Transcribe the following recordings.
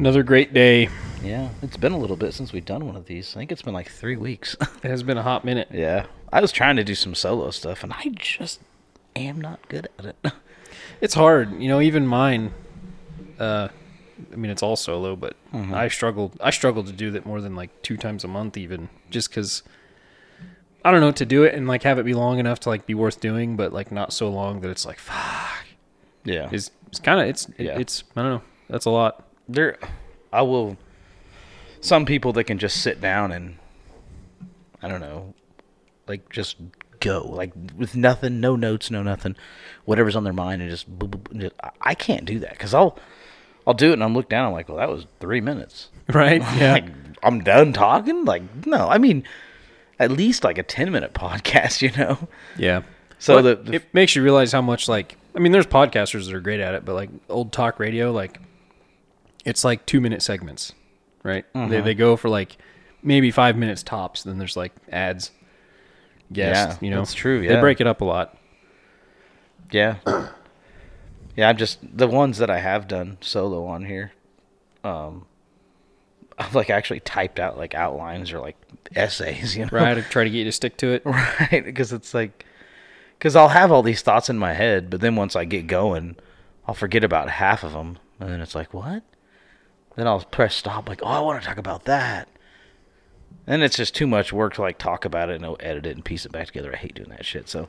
Another great day. Yeah, it's been a little bit since we've done one of these. I think it's been like three weeks. It has been a hot minute. yeah, I was trying to do some solo stuff, and I just am not good at it. It's hard, you know. Even mine. Uh, I mean, it's all solo, but Mm-hmm. I struggled. I struggled to do that more than like two times a month, even just because I don't know to do it and like have it be long enough to like be worth doing, but like not so long that it's like fuck. yeah, It's it's kind of it's Yeah. it's I don't know. That's a lot. There. I will. Some people that can just sit down and I don't know, like just go like with nothing, no notes, no nothing, whatever's on their mind, and just. boop, boop, just I- I can't do that because I'll. I'll do it and I'm look down. I'm like, well, that was three minutes. Right? Yeah. like I'm done talking. Like no, I mean, at least like a ten minute podcast, you know. yeah. So the, the it makes you realize how much like I mean, there's podcasters that are great at it, but like old talk radio, like it's like two minute segments, right? Mm-hmm. They they go for like maybe five minutes tops. Then there's like ads, guests. Yeah, you know, that's true, they break it up a lot. yeah, yeah. I'm just the ones that I have done solo on here. Um, I've like actually typed out like outlines or like essays, you know, Right? I try to get you to stick to it. right? Because it's like, because I'll have all these thoughts in my head, but then once I get going, I'll forget about half of them, and then it's like, what? Then I'll press stop, like, oh, I want to talk about that. And it's just too much work to like talk about it and I'll edit it and piece it back together. I hate doing that shit. So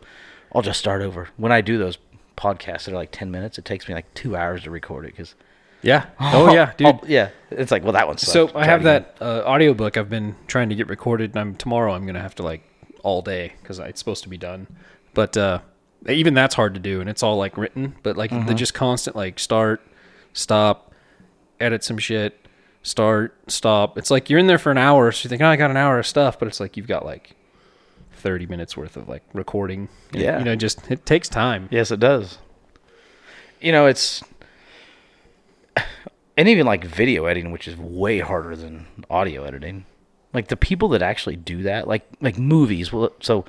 I'll just start over. When I do those podcasts that are like 10 minutes, it takes me like two hours to record it because, Yeah. Oh yeah, dude. yeah, it's like, well, that one sucks. so I have that uh, audiobook I've been trying to get recorded, and I'm tomorrow I'm gonna have to like all day because it's supposed to be done. But uh, even that's hard to do, and it's all like written. But like Mm-hmm. the just constant like start, stop, edit some shit, start, stop. It's like you're in there for an hour, so you think, oh, I got an hour of stuff, but it's like you've got like thirty minutes worth of like recording. And, Yeah. you know, just it takes time. Yes, it does. You know, it's and even like video editing, which is way harder than audio editing. Like the people that actually do that, like like movies. Well, so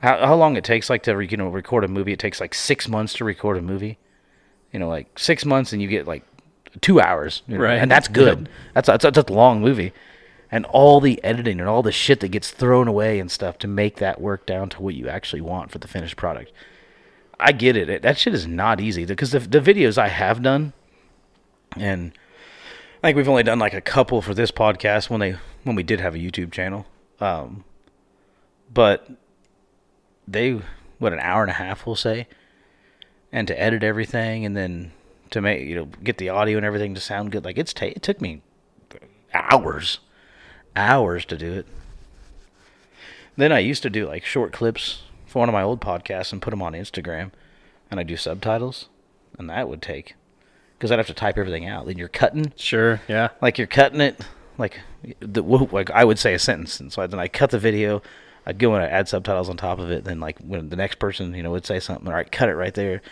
how how long it takes like to you know record a movie? It takes like six months to record a movie. You know, like six months, and you get like two hours, you know, Right. And that's good. That's that's that's a long movie. And all the editing and all the shit that gets thrown away and stuff to make that work down to what you actually want for the finished product. I get it. it that shit is not easy because the, the videos I have done, and I think we've only done like a couple for this podcast when they when we did have a YouTube channel. Um, but they what an hour and a half we'll say, and to edit everything and then to make you know get the audio and everything to sound good. Like it's ta- it took me hours, hours to do it. Then I used to do like short clips for one of my old podcasts and put them on Instagram, and I do subtitles, and that would take because I'd have to type everything out. Then you're cutting, Sure. Yeah. like you're cutting it, like the like I would say a sentence, and so I, then I cut the video. I'd go and I'd add subtitles on top of it. Then like when the next person you know would say something, all right, cut it right there.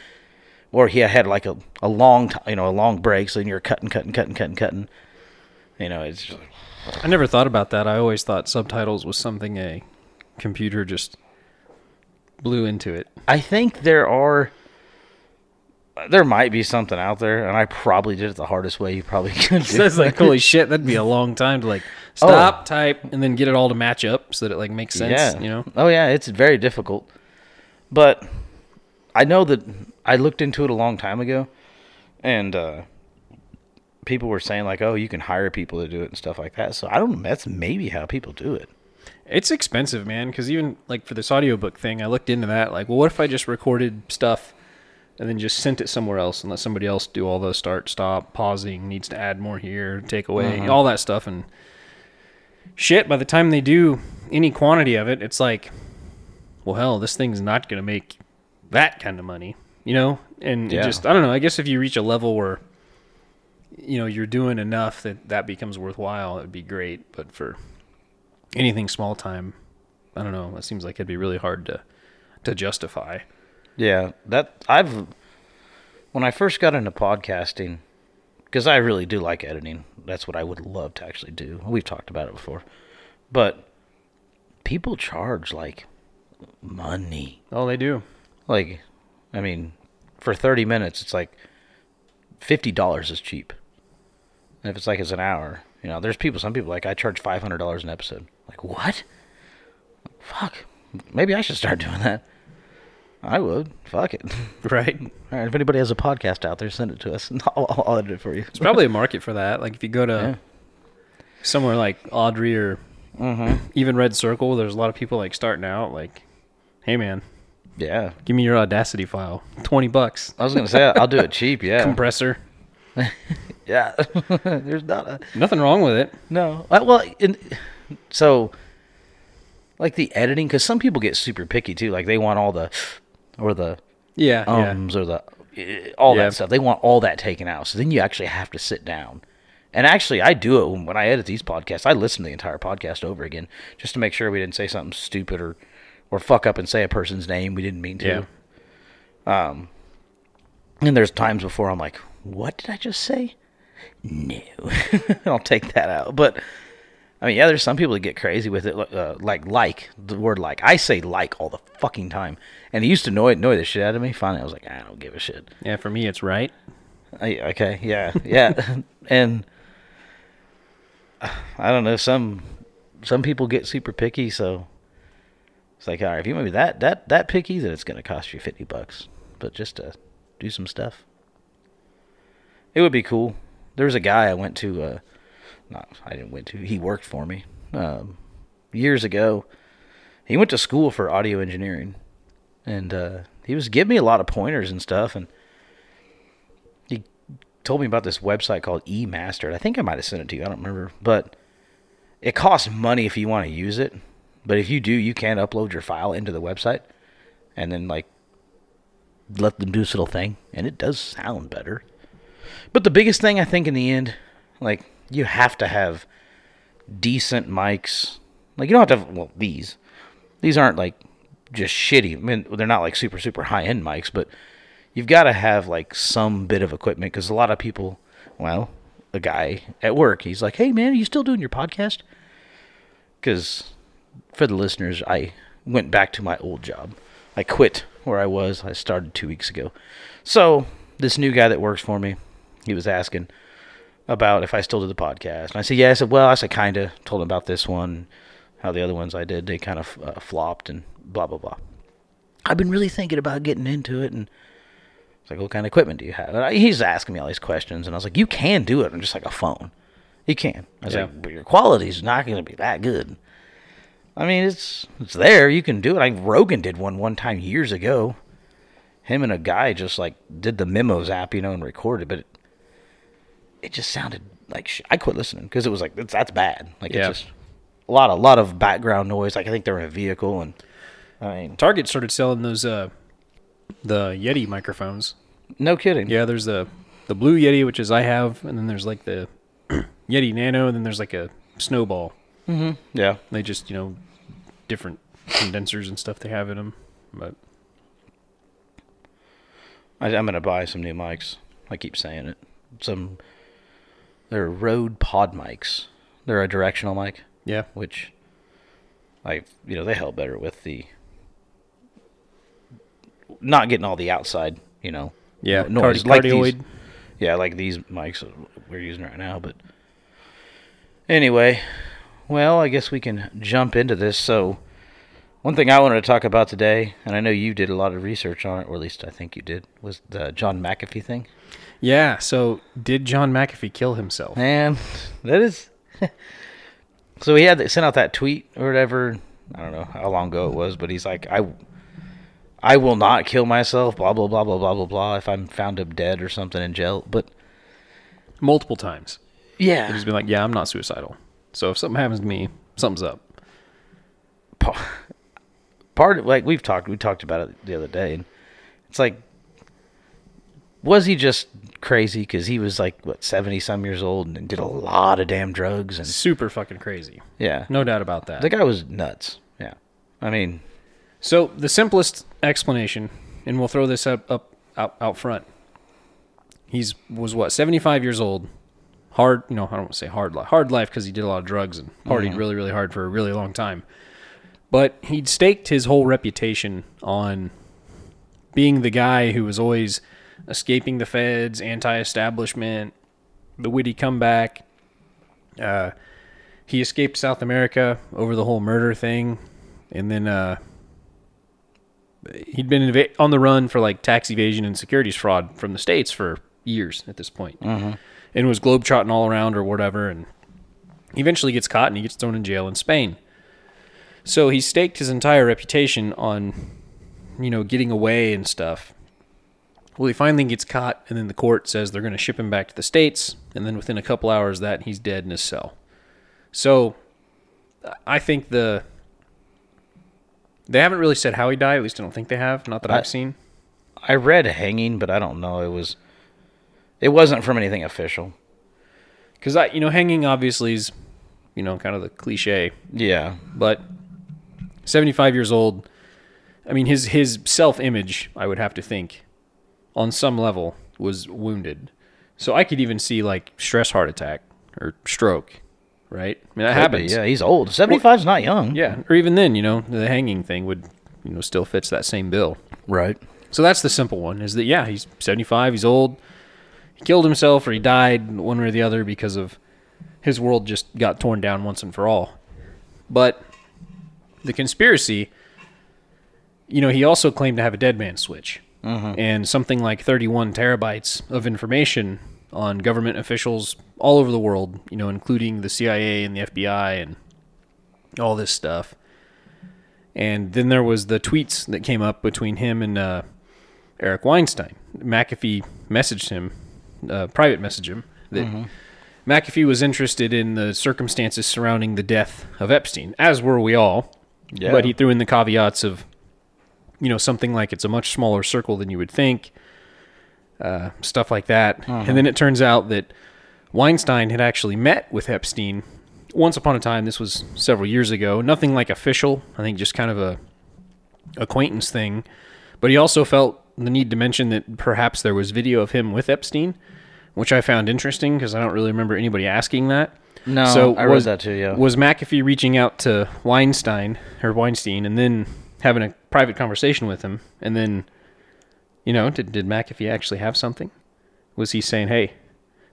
Or he had like a, a long t- you know a long break, so then you're cutting, cutting, cutting, cutting, cutting. You know, it's just, I never thought about that. I always thought subtitles was something a computer just blew into it. I think there are. There might be something out there, and I probably did it the hardest way you probably could. do. That's like holy shit. That'd be a long time to like oh. stop, type, and then get it all to match up so that it like makes sense. yeah. You know. Oh yeah, it's very difficult. But I know that I looked into it a long time ago, and uh, people were saying like, oh, you can hire people to do it and stuff like that. So I don't. That's maybe how people do it. It's expensive, man. Because even like for this audiobook thing, I looked into that. Like, well, what if I just recorded stuff and then just sent it somewhere else and let somebody else do all the start, stop, pausing, needs to add more here, take away, all that stuff, and shit. By the time they do any quantity of it, it's like, well, hell, this thing's not gonna make that kind of money, you know. And Yeah. just, I don't know. I guess if you reach a level where you know you're doing enough that that becomes worthwhile, it'd be great. But for anything small time, I don't know. It seems like it'd be really hard to to justify. Yeah, that I've when I first got into podcasting because I really do like editing. That's what I would love to actually do. We've talked about it before. But people charge like money. Oh, they do. Like I mean, for 30 minutes it's like $50 is cheap. And if it's like it's an hour, you know, there's people some people like I charge $500 an episode. Like, what? Fuck. Maybe I should start doing that. I would. Fuck it. Right. All right, if anybody has a podcast out there, send it to us, and I'll, I'll, edit it for you. There's probably a market for that. Like if you go to Yeah. somewhere like Audrey or mm-hmm. even Red Circle, there's a lot of people like starting out. Like, hey man, Yeah, give me your Audacity file, twenty bucks, I was gonna say I'll do it cheap. Yeah, compressor. yeah. There's not a Nothing wrong with it. no. I, well, in, so like the editing, because some people get super picky too. Like they want all the or the Yeah, yeah. or the all Yeah. that stuff. They want all that taken out. So then you actually have to sit down. And actually, I do it when, when I edit these podcasts. I listen to the entire podcast over again just to make sure we didn't say something stupid or or fuck up and say a person's name we didn't mean to. Yeah. And there's times before I'm like, what did I just say? No, I'll take that out. But I mean, yeah, there's some people that get crazy with it, uh, like like the word like. I say like all the fucking time, and it used to annoy annoy the shit out of me. Finally, I was like, I don't give a shit. Yeah, for me it's right. I, okay, yeah, yeah, and I don't know some some people get super picky, so it's like, all right, if you want to be that that that picky, then it's gonna cost you fifty bucks. But just to do some stuff, it would be cool. There was a guy I went to, uh, not I didn't went to. He worked for me um, years ago. He went to school for audio engineering, and uh, he was giving me a lot of pointers and stuff, and he told me about this website called eMastered. I think I might have sent it to you. I don't remember, but it costs money if you want to use it. But if you do, you can upload your file into the website, and then like let them do this little thing, and it does sound better. But the biggest thing I think in the end, like you have to have decent mics. Like you don't have to have well these. These aren't like just shitty. I mean, they're not like super super high end mics, but you've got to have like some bit of equipment because a lot of people, well, a guy at work, he's like, "Hey man, are you still doing your podcast?" Because for the listeners, I went back to my old job. I quit where I was. I started two weeks ago. So this new guy that works for me, he was asking about if I still did the podcast, and I said, "Yeah." I said, "Well," I said, "Kind of." Told him about this one, how the other ones I did they kind of uh, flopped and blah blah blah. I've been really thinking about getting into it, and it's like, what kind of equipment do you have? And I, he's asking me all these questions, and I was like, you can do it on just like a phone. You can. I was Yeah. like, but your quality's not going to be that good. I mean, it's it's there. You can do it. Like Rogan did one one time years ago. Him and a guy just like did the memos app, you know, and recorded, but it, it just sounded like sh- I quit listening because it was like that's, that's bad. Like Yeah. it's just a lot of lot of background noise. Like I think they're in a vehicle, and I mean, Target started selling those uh the Yeti microphones. no kidding. Yeah, there's the the blue Yeti, which is I have, and then there's like the Yeti Nano, and then there's like a Snowball. Mm-hmm. yeah. They just you know different condensers and stuff they have in them, but I, I'm gonna buy some new mics. I keep saying it. Some they're Rode Pod mics. They're a directional mic, yeah, which I you know they help better with the not getting all the outside you know yeah, card- noise like these, yeah like these mics we're using right now. But anyway, well I guess we can jump into this. So One thing I wanted to talk about today, and I know you did a lot of research on it, or at least I think you did, was the John McAfee thing. Yeah. So did John McAfee kill himself? Man, that is. so he had sent out that tweet or whatever. I don't know how long ago it was, but he's like, I, I will not kill myself. Blah blah blah blah blah blah blah. If I'm found up dead or something in jail, but Multiple times. yeah, He's been like, "Yeah, I'm not suicidal. So if something happens to me, something's up." part of, like we've talked we talked about it the other day and it's like was he just crazy because he was like what 70 some years old and did a lot of damn drugs and Super fucking crazy. yeah No doubt about that. the guy was nuts yeah i mean So the simplest explanation, and we'll throw this up up out, out front. He's was what seventy five years old, hard. You know, I don't want to say hard life, hard life because he did a lot of drugs and partied really really hard for a really long time. But he'd staked his whole reputation on being the guy who was always escaping the feds, anti-establishment, the witty comeback. Uh, he escaped South America over the whole murder thing, and then uh, he'd been eva- on the run for like tax evasion and securities fraud from the states for years at this point, and was globetrotting all around or whatever, and he eventually gets caught and he gets thrown in jail in Spain. So he staked his entire reputation on, you know, getting away and stuff. Well, he finally gets caught, and then the court says they're going to ship him back to the states, and then within a couple hours, of that he's dead in his cell. So, I think the they haven't really said how he died. At least I don't think they have. Not that I- I've seen. i read hanging but i don't know it was it wasn't from anything official Because I, you know, hanging obviously is, you know, kind of the cliche. yeah But seventy-five years old. I mean, his his self-image, I would have to think, on some level, was wounded. So I could even see like stress heart attack or stroke, right? I mean, that Could be, happens. yeah he's old 75's not young Yeah, or even then, you know, the hanging thing would, you know, still fits that same bill. right So that's the simple one is that yeah, he's 75, he's old. He killed himself or he died one way or the other because of his world just got torn down once and for all. But the conspiracy, you know, he also claimed to have a dead man switch. And something like 31 terabytes of information on government officials all over the world, you know, including the CIA and the FBI and all this stuff. And then there was the tweets that came up between him and uh, Eric Weinstein. McAfee messaged him, uh, private message him, that McAfee was interested in the circumstances surrounding the death of Epstein, as were we all. Yeah. But he threw in the caveats of, you know, something like it's a much smaller circle than you would think, uh, stuff like that. And then it turns out that Weinstein had actually met with Epstein once upon a time. This was several years ago. Nothing like official. I think just kind of a acquaintance thing. But he also felt the need to mention that perhaps there was video of him with Epstein, which I found interesting because I don't really remember anybody asking that. No, so I read was, that too, yeah. Was McAfee reaching out to Weinstein or Weinstein and then having a private conversation with him, and then, you know, did did McAfee actually have something? Was he saying, "Hey,"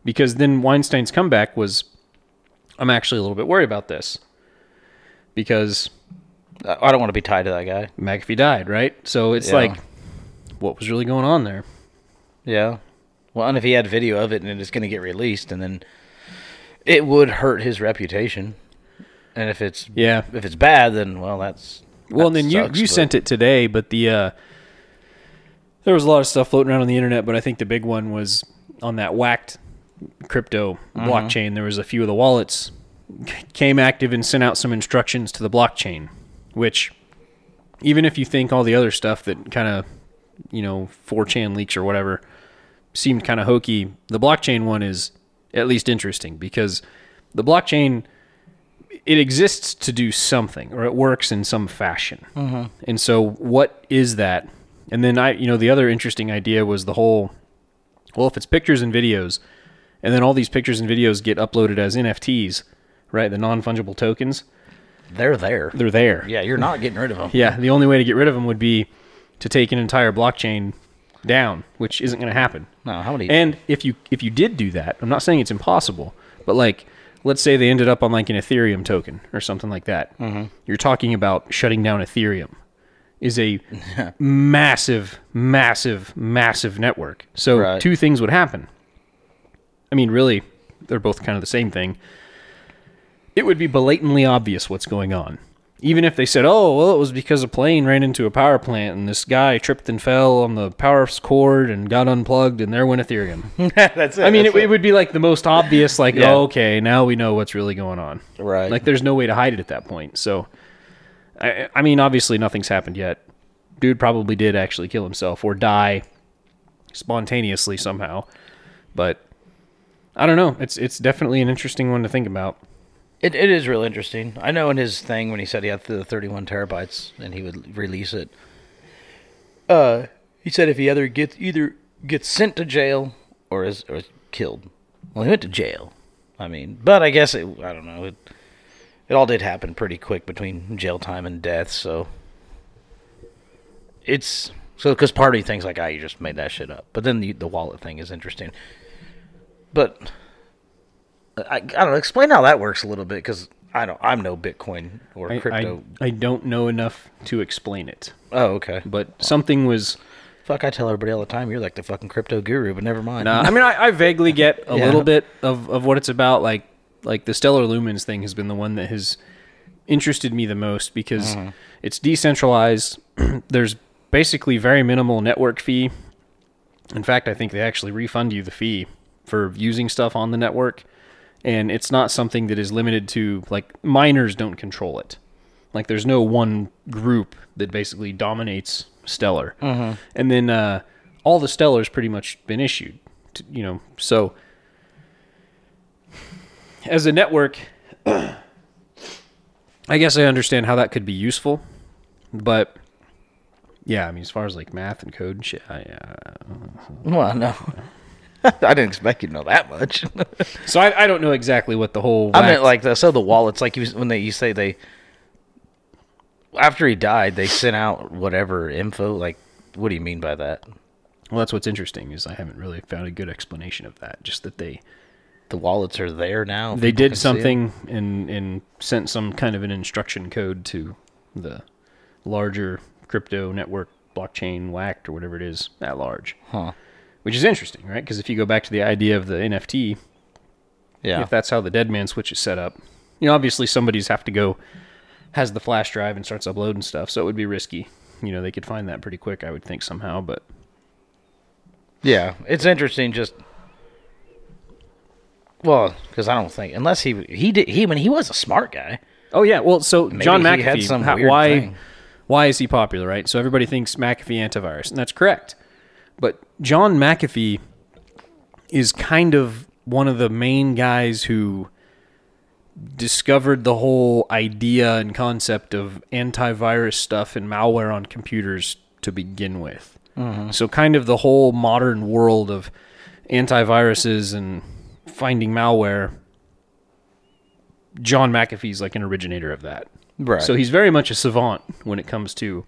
because then Weinstein's comeback was, "I'm actually a little bit worried about this," because I I don't want to be tied to that guy. McAfee died, right? So it's Yeah. like, what was really going on there? Yeah. Well, and if he had video of it and it's going to get released, and then it would hurt his reputation. And if it's Yeah. if it's bad, then well, that's Well, that and then you sucks, you but- sent it today, but the uh, there was a lot of stuff floating around on the internet, but I think the big one was on that whacked crypto Mm-hmm. blockchain. There was a few of the wallets came active and sent out some instructions to the blockchain, which even if you think all the other stuff that kind of you know 4chan leaks or whatever seemed kind of hokey, the blockchain one is at least interesting because the blockchain it exists to do something or it works in some fashion. Mm-hmm. And so what is that? And then I you know the other interesting idea was the whole well if it's pictures and videos and then all these pictures and videos get uploaded as NFTs, right? The non-fungible tokens, they're there. they're there. Yeah, you're not getting rid of them. Yeah, the only way to get rid of them would be to take an entire blockchain down, which isn't going to happen. No, how many? And if you if you did do that, I'm not saying it's impossible, but like let's say they ended up on like an Ethereum token or something like that. Mm-hmm. You're talking about shutting down Ethereum is a massive, massive, massive network. So Right. two things would happen. I mean, really, they're both kind of the same thing. It would be blatantly obvious what's going on. Even if they said, "Oh, well, it was because a plane ran into a power plant and this guy tripped and fell on the power cord and got unplugged and there went Ethereum." That's it. I mean, that's it, it would be like the most obvious, like, Yeah. oh, okay, now we know what's really going on. Right. Like, there's no way to hide it at that point. So, I, I mean, obviously, nothing's happened yet. Dude probably did actually kill himself or die spontaneously somehow. But I don't know. It's it's definitely an interesting one to think about. It, it is real interesting. I know in his thing when he said he had the 31 terabytes and he would release it. Uh, he said if he either gets either gets sent to jail or is or is killed. Well, he went to jail. I mean, but I guess it. I don't know. It it all did happen pretty quick between jail time and death. So it's so because part of me thinks like, ah, you just made that shit up. But then the the wallet thing is interesting. But I, I don't know. Explain how that works a little bit because I don't. I'm no Bitcoin or I, crypto. I, I don't know enough to explain it. oh, okay. But something was. Fuck, I tell everybody all the time you're like the fucking crypto guru, but never mind. Nah, I mean, I, I vaguely get a Yeah. little bit of, of what it's about. Like, like the Stellar Lumens thing has been the one that has interested me the most because Mm-hmm. it's decentralized. There's basically very minimal network fee. In fact, I think they actually refund you the fee for using stuff on the network, and it's not something that is limited to like miners don't control it. Like, there's no one group that basically dominates Stellar, and then uh, all the Stellar's pretty much been issued. To, you know, so as a network, I guess I understand how that could be useful, but yeah, I mean, as far as like math and code and shit, I, uh, well, no. I didn't expect you to know that much. so I, I don't know exactly what the whole. I whack- meant like the so the wallets, like you when they you say they after he died, they sent out whatever info. Like, what do you mean by that? well, that's what's interesting is I haven't really found a good explanation of that. Just that they The wallets are there now. they did can see 'em? something and and sent some kind of an instruction code to the larger crypto network blockchain whacked or whatever it is at large Huh. Which is interesting right because if you go back to the idea of the nft Yeah. if that's how the dead man switch is set up you know obviously somebody's have to go has the flash drive and starts uploading stuff so it would be risky you know they could find that pretty quick i would think somehow but Yeah, it's interesting. Just well, because I don't think unless he he did he I mean he was a smart guy. Oh yeah, well, so Maybe John McAfee, had some how- weird why thing. why is he popular, right? So everybody thinks McAfee antivirus, and that's correct. But John McAfee is kind of one of the main guys who discovered the whole idea and concept of antivirus stuff and malware on computers to begin with. Mm-hmm. So kind of the whole modern world of antiviruses and finding malware John McAfee's like an originator of that. Right. So he's very much a savant when it comes to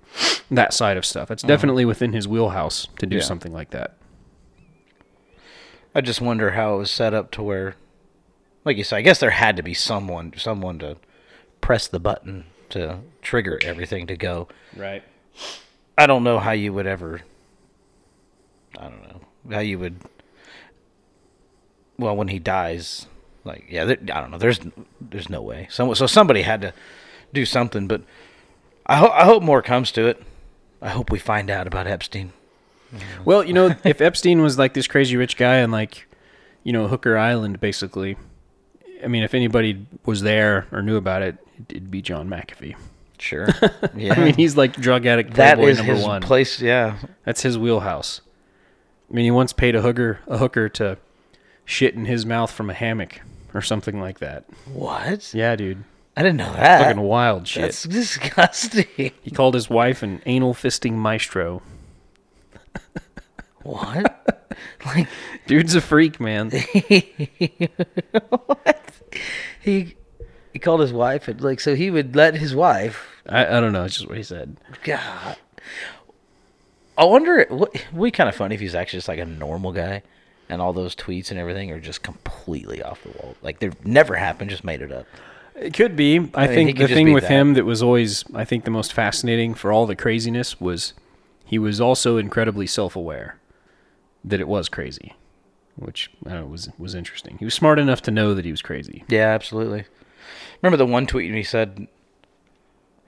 that side of stuff. It's uh-huh. definitely within his wheelhouse to do Yeah. something like that. I just wonder how it was set up to where, like you said, I guess there had to be someone someone to press the button to trigger everything to go. Right. I don't know how you would ever. I don't know how you would. Well, when he dies, like yeah, there, I don't know. There's there's no way. So so somebody had to do something, but I hope I hope more comes to it. I hope we find out about Epstein. Well, you know, if Epstein was like this crazy rich guy on like, you know, Hooker Island, basically, I mean, if anybody was there or knew about it, it'd be John McAfee. Sure. Yeah. I mean, he's like drug addict that is number his one. place. Yeah. That's his wheelhouse. I mean, he once paid a hooker a hooker to shit in his mouth from a hammock or something like that. What? Yeah, dude. I didn't know that. Fucking wild shit. That's disgusting. He called his wife an anal fisting maestro. What? like Dude's a freak, man. What? He he called his wife and like so he would let his wife I, I don't know. It's just what he said. God. I wonder. What would be kind of funny if he's actually just like a normal guy, and all those tweets and everything are just completely off the wall. Like they've never happened, just made it up. It could be. I, mean, think the thing with that. him that was always, I think, the most fascinating for all the craziness was he was also incredibly self-aware that it was crazy, which I don't know, was was interesting. He was smart enough to know that he was crazy. Yeah, absolutely. Remember the one tweet he said?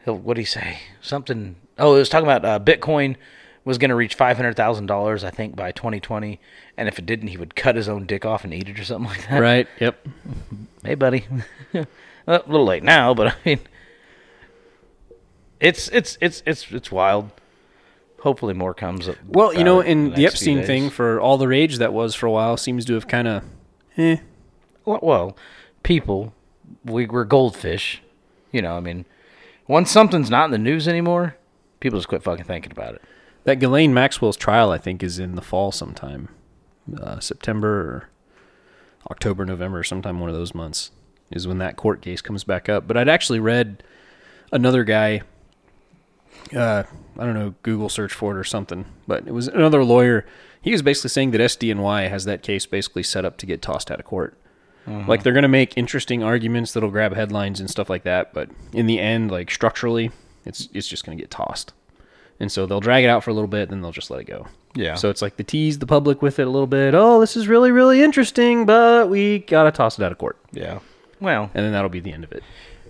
He'll what did he say? Something. Oh, it was talking about uh, Bitcoin was going to reach five hundred thousand dollars, I think, by twenty twenty, and if it didn't, he would cut his own dick off and eat it or something like that. Right? Yep. Hey, buddy. A little late now, but I mean, it's it's it's it's it's wild. Hopefully, more comes up. Well, you know, in and the Epstein thing for all the rage that was for a while seems to have kind of, eh. Well, well, people, we, we're goldfish. You know, I mean, once something's not in the news anymore, people just quit fucking thinking about it. That Ghislaine Maxwell's trial, I think, is in the fall sometime, uh, September or October, November, sometime one of those months is when that court case comes back up. But I'd actually read another guy. Uh, I don't know, Google search for it or something, but it was another lawyer. He was basically saying that SDNY has that case basically set up to get tossed out of court. Like they're going to make interesting arguments that'll grab headlines and stuff like that, but in the end, like structurally, it's it's just going to get tossed. And so they'll drag it out for a little bit, then they'll just let it go. Yeah. So it's like to tease the public with it a little bit. Oh, this is really really interesting, but we gotta toss it out of court, Yeah. Well, and then that'll be the end of it.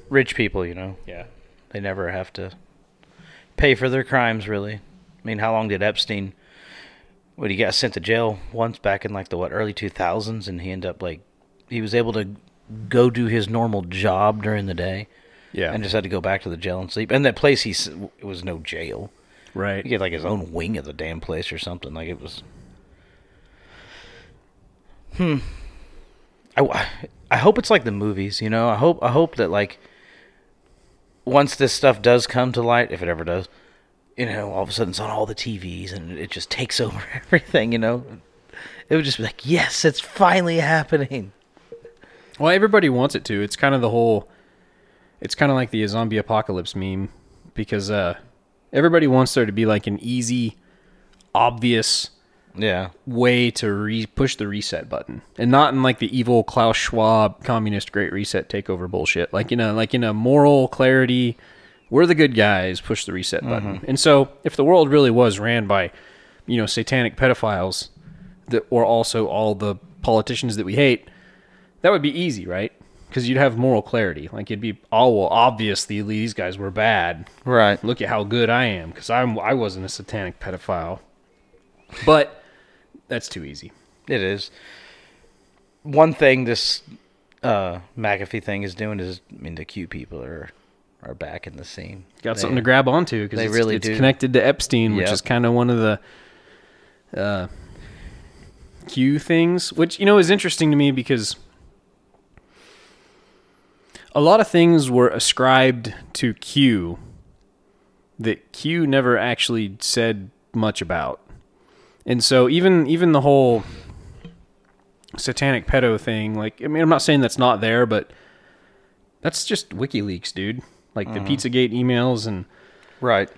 rich people, you know, Yeah. they never have to pay for their crimes, really. I mean, how long did Epstein? What he got sent to jail once back in like the what early two thousands, and he ended up like he was able to go do his normal job during the day, Yeah. and just had to go back to the jail and sleep. And that place he it was no jail. right. He had like his own wing of the damn place or something. Like it was. Hmm. I, I hope it's like the movies. You know. I hope I hope that like. Once this stuff does come to light, if it ever does, you know, all of a sudden it's on all the TVs and it just takes over everything. You know, it would just be like, yes, it's finally happening. Well, everybody wants it to. It's kind of the whole. It's kind of like the zombie apocalypse meme, because uh, everybody wants there to be like an easy, obvious Yeah. way to re- push the reset button, and not in like the evil Klaus Schwab communist Great Reset takeover bullshit. Like in a like in a moral clarity, we're the good guys. Push the reset mm-hmm. button. And so, if the world really was ran by, you know, satanic pedophiles, that or also all the politicians that we hate, that would be easy, right? Because you'd have moral clarity. Like it'd be, oh well, obviously these guys were bad. Right. Look at how good I am because I'm I wasn't a satanic pedophile. But that's too easy. It is. One thing this uh, McAfee thing is doing is, I mean, the Q people are are back in the scene. Got They- something to grab onto because they it's, really it's do. connected to Epstein, which Yep. is kind of one of the uh, Q things, which you know is interesting to me because a lot of things were ascribed to Q that Q never actually said much about, and so even even the whole satanic pedo thing, like I mean, I'm not saying that's not there, but that's just WikiLeaks, dude. Like the mm. Pizzagate emails and Right.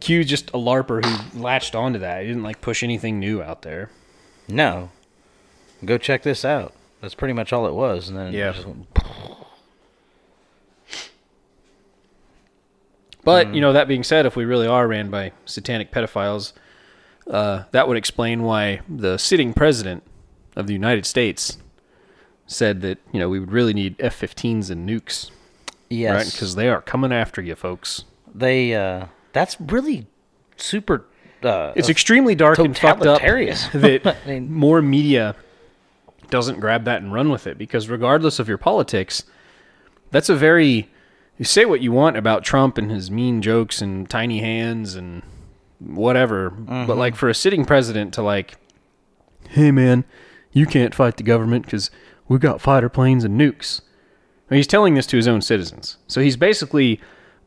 Q just a larper who latched onto that. He didn't like push anything new out there. No. Go check this out. That's pretty much all it was, and then Yeah. it just went, But you mm. know, that being said, if we really are ran by satanic pedophiles, uh, that would explain why the sitting president of the United States said that you know we would really need F-15s and nukes, yes, right? Because they are coming after you, folks. they. Uh, that's really super. Uh, It's extremely dark and fucked up that I mean- more media doesn't grab that and run with it because regardless of your politics, that's a very you say what you want about Trump and his mean jokes and tiny hands and whatever, but like mm-hmm. for a sitting president to like, hey man, you can't fight the government because we've got fighter planes and nukes. I mean, he's telling this to his own citizens, so he's basically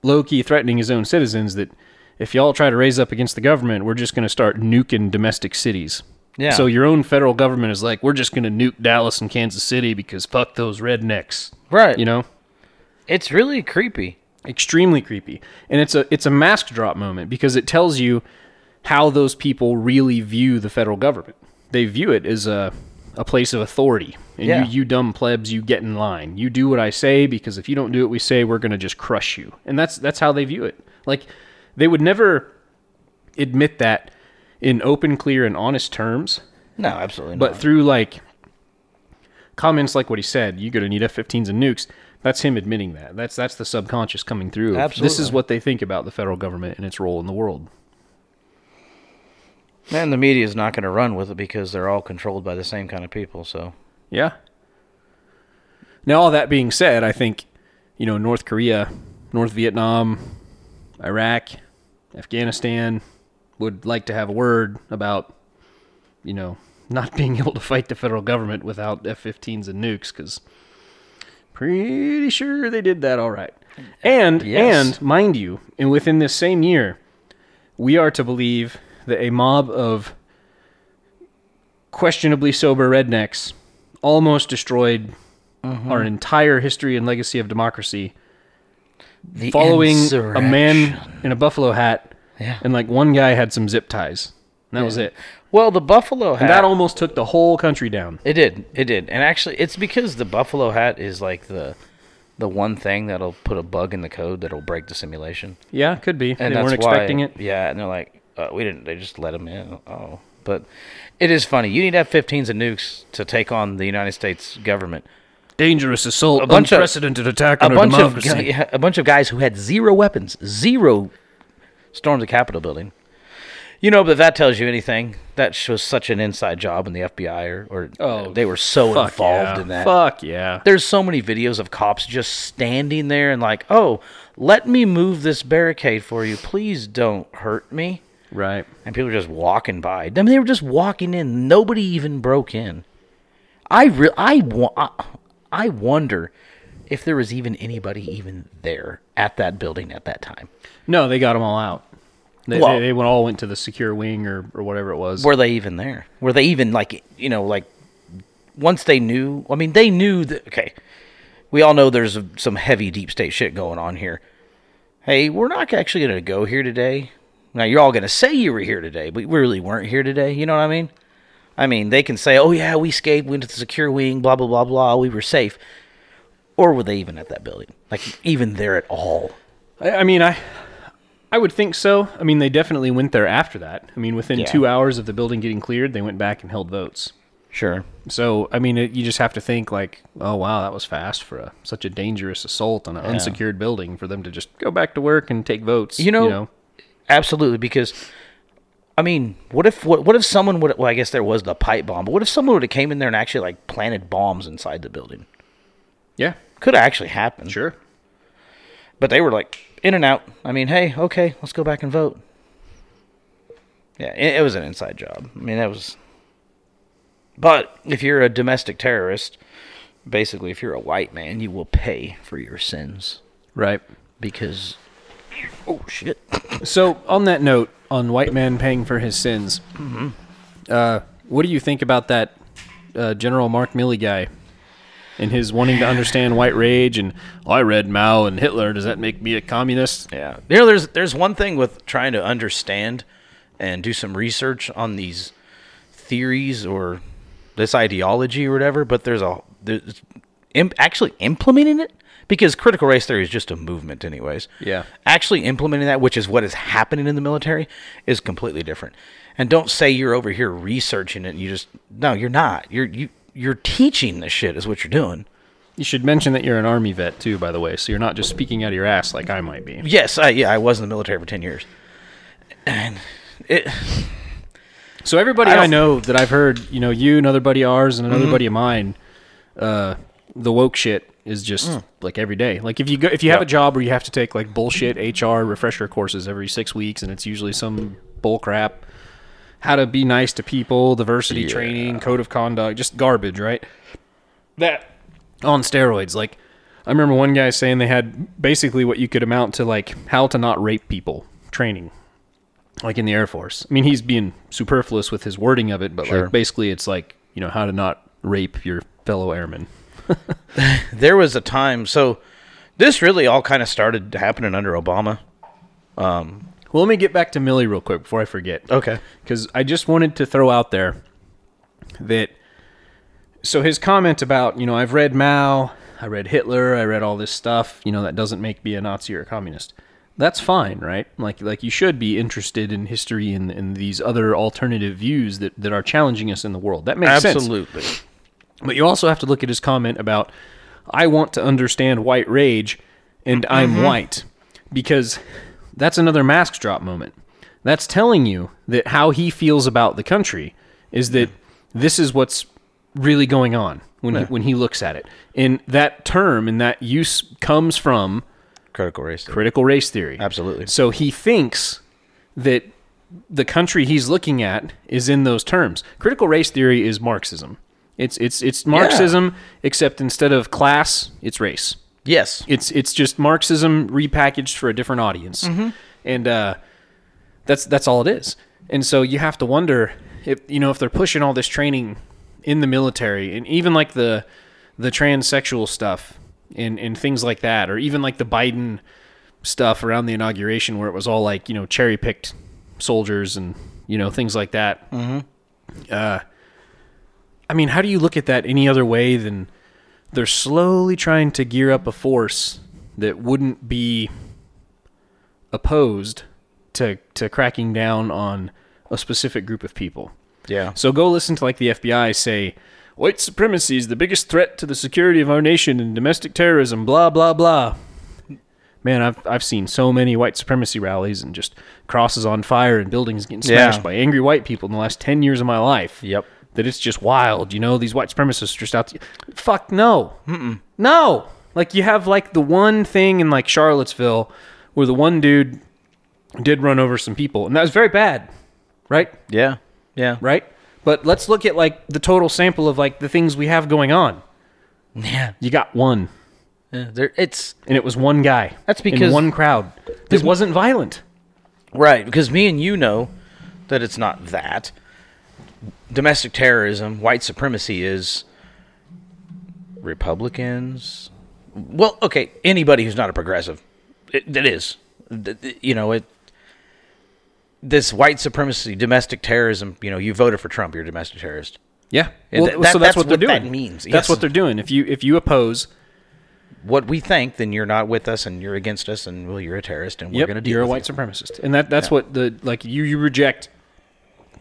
low key threatening his own citizens that if y'all try to raise up against the government, we're just going to start nuking domestic cities. Yeah. So your own federal government is like, we're just going to nuke Dallas and Kansas City because fuck those rednecks. right. You know, it's really creepy. Extremely creepy, and it's a it's a mask drop moment because it tells you how those people really view the federal government. They view it as a a place of authority. And Yeah. you, you dumb plebs, you get in line. You do what I say because if you don't do what we say, we're gonna just crush you. And that's that's how they view it. Like they would never admit that in open, clear, and honest terms. No, absolutely But not. through like comments like what he said, you're gonna need F-15s and nukes. That's him admitting that. That's that's the subconscious coming through. of, This is what they think about the federal government and its role in the world. and the media is not going to run with it because they're all controlled by the same kind of people. So Yeah. Now, all that being said, I think, you know, North Korea, North Vietnam, Iraq, Afghanistan would like to have a word about, you know, not being able to fight the federal government without F 15s and nukes because pretty sure they did that all right. Uh, and, Yes. and mind you, and within this same year, we are to believe that a mob of questionably sober rednecks almost destroyed mm-hmm. our entire history and legacy of democracy the following a man in a buffalo hat Yeah. and like one guy had some zip ties and that was it Well, the buffalo hat. and that almost took the whole country down It did. It did. And actually, it's because the buffalo hat is like the the one thing that'll put a bug in the code that'll break the simulation. yeah could be And they weren't why, expecting it Yeah, and they're like, uh, we didn't. They just let them in. Oh, but it is funny. You need to have 15s and nukes to take on the United States government. dangerous assault A bunch of- unprecedented attack A on our bunch of democracy yeah, a bunch of guys who had zero weapons, zero stormed the Capitol building. You know, but if that tells you anything, that was such an inside job in the FBI, or, or Oh, they were so involved yeah. in that. fuck yeah There's so many videos of cops just standing there and like, oh, let me move this barricade for you. Please don't hurt me. right And people are just walking by. I mean, they were just walking in. Nobody even broke in. I re- I, wa- I I wonder if there was even anybody even there at that building at that time. no they got them all out they, Well- they, they went- all went to the secure wing or, or whatever it was Were they even there? Were they even like you know like once they knew? I mean, they knew that. Okay, we all know there's some heavy deep state shit going on here. Hey, we're not actually going to go here today. Now you're all going to say you were here today, but we really weren't here today. You know what I mean? I mean, they can say, "Oh yeah, we escaped, went to the secure wing, blah blah blah blah, we were safe." Or were they even at that building? Like even there at all? I, I mean, I I would think so. I mean, they definitely went there after that. I mean, within Yeah. two hours of the building getting cleared, they went back and held votes. Sure. So, I mean, it, you just have to think like, oh wow, that was fast for a, such a dangerous assault on an unsecured building for them to just go back to work and take votes. You know, Absolutely, because I mean, what if what, what if someone would? Well, I guess there was the pipe bomb, but what if someone would have came in there and actually like planted bombs inside the building? yeah, Could have actually happened. sure. But they were like in and out. I mean, hey, okay, let's go back and vote. Yeah, it, it was an inside job. I mean, that was. But if you're a domestic terrorist, basically, if you're a white man, you will pay for your sins Right. because. Oh shit! So, on that note, on white man paying for his sins, uh, what do you think about that uh, General Mark Milley guy and his wanting to understand white rage? And "Oh, I read Mao and Hitler. Does that make me a communist? Yeah. You know, there's there's one thing with trying to understand and do some research on these theories or this ideology or whatever, but there's a there's im- actually implementing it because critical race theory is just a movement anyways. Yeah. Actually implementing that, which is what is happening in the military, is completely different. And don't say you're over here researching it and you just no, you're not. You're you you're teaching this shit is what you're doing. You should mention that you're an army vet too, by the way, so you're not just speaking out of your ass like I might be. Yes, I yeah, I was in the military for 10 years. And it So everybody I I, know that I've heard, you know, you, another buddy of ours, and another Mm-hmm. buddy of mine, uh, the woke shit is just like every day. Like if you go, if you have Mm. A job where you have to take like bullshit HR refresher courses every six weeks, and it's usually some bull crap, how to be nice to people, diversity training, code of conduct, just garbage, right? That on steroids. Like I remember one guy saying they had basically what you could amount to like how to not rape people training like in the Air Force. I mean, he's being superfluous with his wording of it, but Sure. like basically, it's like you know how to not rape your fellow airmen. there was a time so this really all kind of started happening under obama um, Well, let me get back to Milley real quick before I forget. okay because I just wanted to throw out there that so his comment about you know I've read Mao, I read Hitler, I read all this stuff. You know that doesn't make me a Nazi or a communist. That's fine, right? Like like you should be interested in history and, and these other alternative views that, that are challenging us in the world. That makes sense. Absolutely. But you also have to look at his comment about, I want to understand white rage and I'm mm-hmm. white. Because that's another mask drop moment. That's telling you that how he feels about the country is that this is what's really going on when, he, when he looks at it. And that term and that use comes from Critical race. theory. critical race theory. Absolutely. So he thinks that the country he's looking at is in those terms. Critical race theory is Marxism. It's it's it's Marxism, except instead of class, it's race. Yes. It's it's just Marxism repackaged for a different audience, and uh, that's that's all it is. And so you have to wonder if you know if they're pushing all this training in the military, and even like the the transsexual stuff and and things like that, or even like the Biden stuff around the inauguration, where it was all like you know cherry picked soldiers and you know things like that. Mm-hmm. Uh, I mean, how do you look at that any other way than they're slowly trying to gear up a force that wouldn't be opposed to to cracking down on a specific group of people. Yeah. So go listen to like the FBI say white supremacy is the biggest threat to the security of our nation and domestic terrorism blah blah blah. Man, I've I've seen so many white supremacy rallies and just crosses on fire and buildings getting smashed Yeah. by angry white people in the last 10 years of my life Yep. That it's just wild. You know, these white supremacists are just out to fuck no, Mm-mm. no. Like you have like the one thing in like Charlottesville where the one dude did run over some people, and that was very bad, right? Yeah. Yeah. Right. But let's look at like the total sample of like the things we have going on. Yeah. You got one, yeah. There, it's and it was one guy. That's in because- one crowd. This wasn't violent. right because me and you know that it's not that. Domestic terrorism, white supremacy is Republicans. Well, okay, anybody who's not a progressive, it, it is. You know it. This white supremacy, domestic terrorism. You know, you voted for Trump, you're a domestic terrorist. Yeah. Well, that- so that's that's, what they're doing. that means, That's yes. what they're doing. If you if you oppose, What we think, then you're not with us, and you're against us, and well, you're a terrorist, and we're yep, going to deal you're a white you. supremacist, and that that's what the like you you reject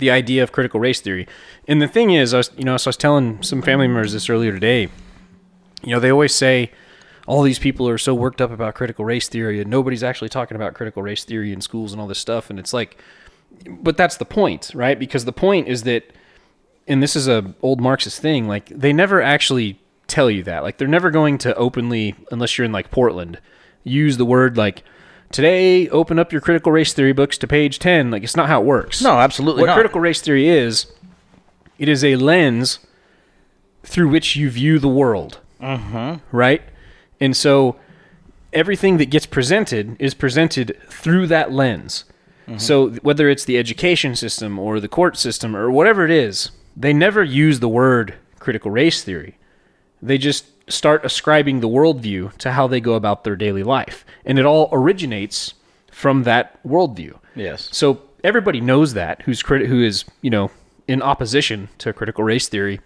the idea of critical race theory. And the thing is, I was you know, so I was telling some family members this earlier today. You know, they always say all these people are so worked up about critical race theory, and nobody's actually talking about critical race theory in schools and all this stuff. And it's like, but that's the point, right? Because the point is that, and this is a old Marxist thing. Like they never actually tell you that. Like they're never going to openly, unless you're in like Portland, use the word like. Today, open up your critical race theory books to page 10. Like, it's not how it works. No, absolutely What not. critical race theory is, it is a lens through which you view the world. Mm-hmm. Right? And so everything that gets presented is presented through that lens. Mm-hmm. So whether it's the education system or the court system or whatever it is, they never use the word critical race theory. They just start ascribing the worldview to how they go about their daily life. And it all originates from that worldview. Yes. So everybody knows that who's criti- who is, you know, in opposition to critical race theory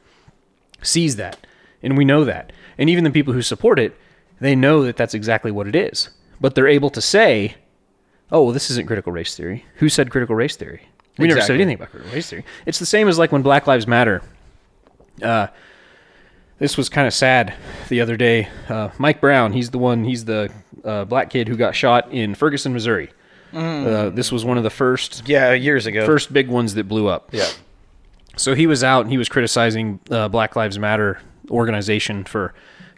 sees that. And we know that. And even the people who support it, they know that that's exactly what it is. But they're able to say, "Oh, well, this isn't critical race theory. Who said critical race theory? We never said anything about critical race theory." It's the same as like when Black Lives Matter uh, this was kind of sad the other day. Uh, Mike Brown, he's the one, he's the uh, black kid who got shot in Ferguson, Missouri. Uh, this was one of the first Yeah, years ago. first big ones that blew up. Yeah. So he was out and he was criticizing uh, Black Lives Matter organization for,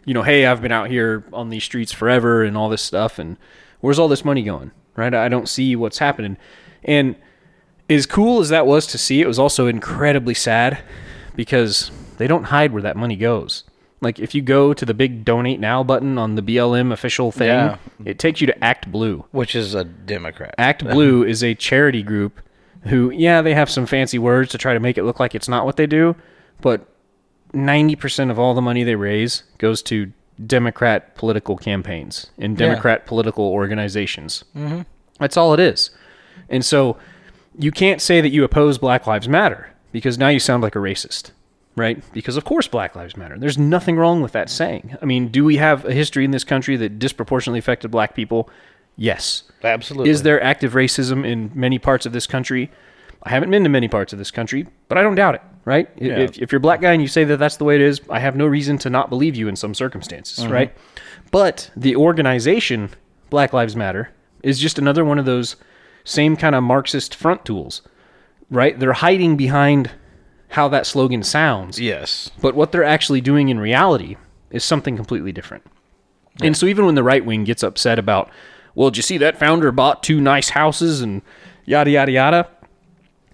you know, hey, I've been out here on these streets forever and all this stuff, and where's all this money going? Right? I don't see what's happening. And as cool as that was to see, it was also incredibly sad because they don't hide where that money goes. Like if you go to the big donate now button on the BLM official thing, Yeah. it takes you to Act Blue. Which is a Democrat. Act Blue is a charity group who, yeah, they have some fancy words to try to make it look like it's not what they do, but 90% of all the money they raise goes to Democrat political campaigns and Democrat political organizations. Mm-hmm. That's all it is. And so you can't say that you oppose Black Lives Matter because now you sound like a racist, right? Because of course Black Lives Matter. There's nothing wrong with that saying. I mean, do we have a history in this country that disproportionately affected black people? Yes. Absolutely. Is there active racism in many parts of this country? I haven't been to many parts of this country, but I don't doubt it, right? I- If, if you're a black guy and you say that that's the way it is, I have no reason to not believe you in some circumstances, Mm-hmm. right? But the organization, Black Lives Matter, is just another one of those same kind of Marxist front tools, right? They're hiding behind how that slogan sounds. Yes. But what they're actually doing in reality is something completely different. And so even when the right wing gets upset about, well, did you see that founder bought two nice houses and yada yada yada?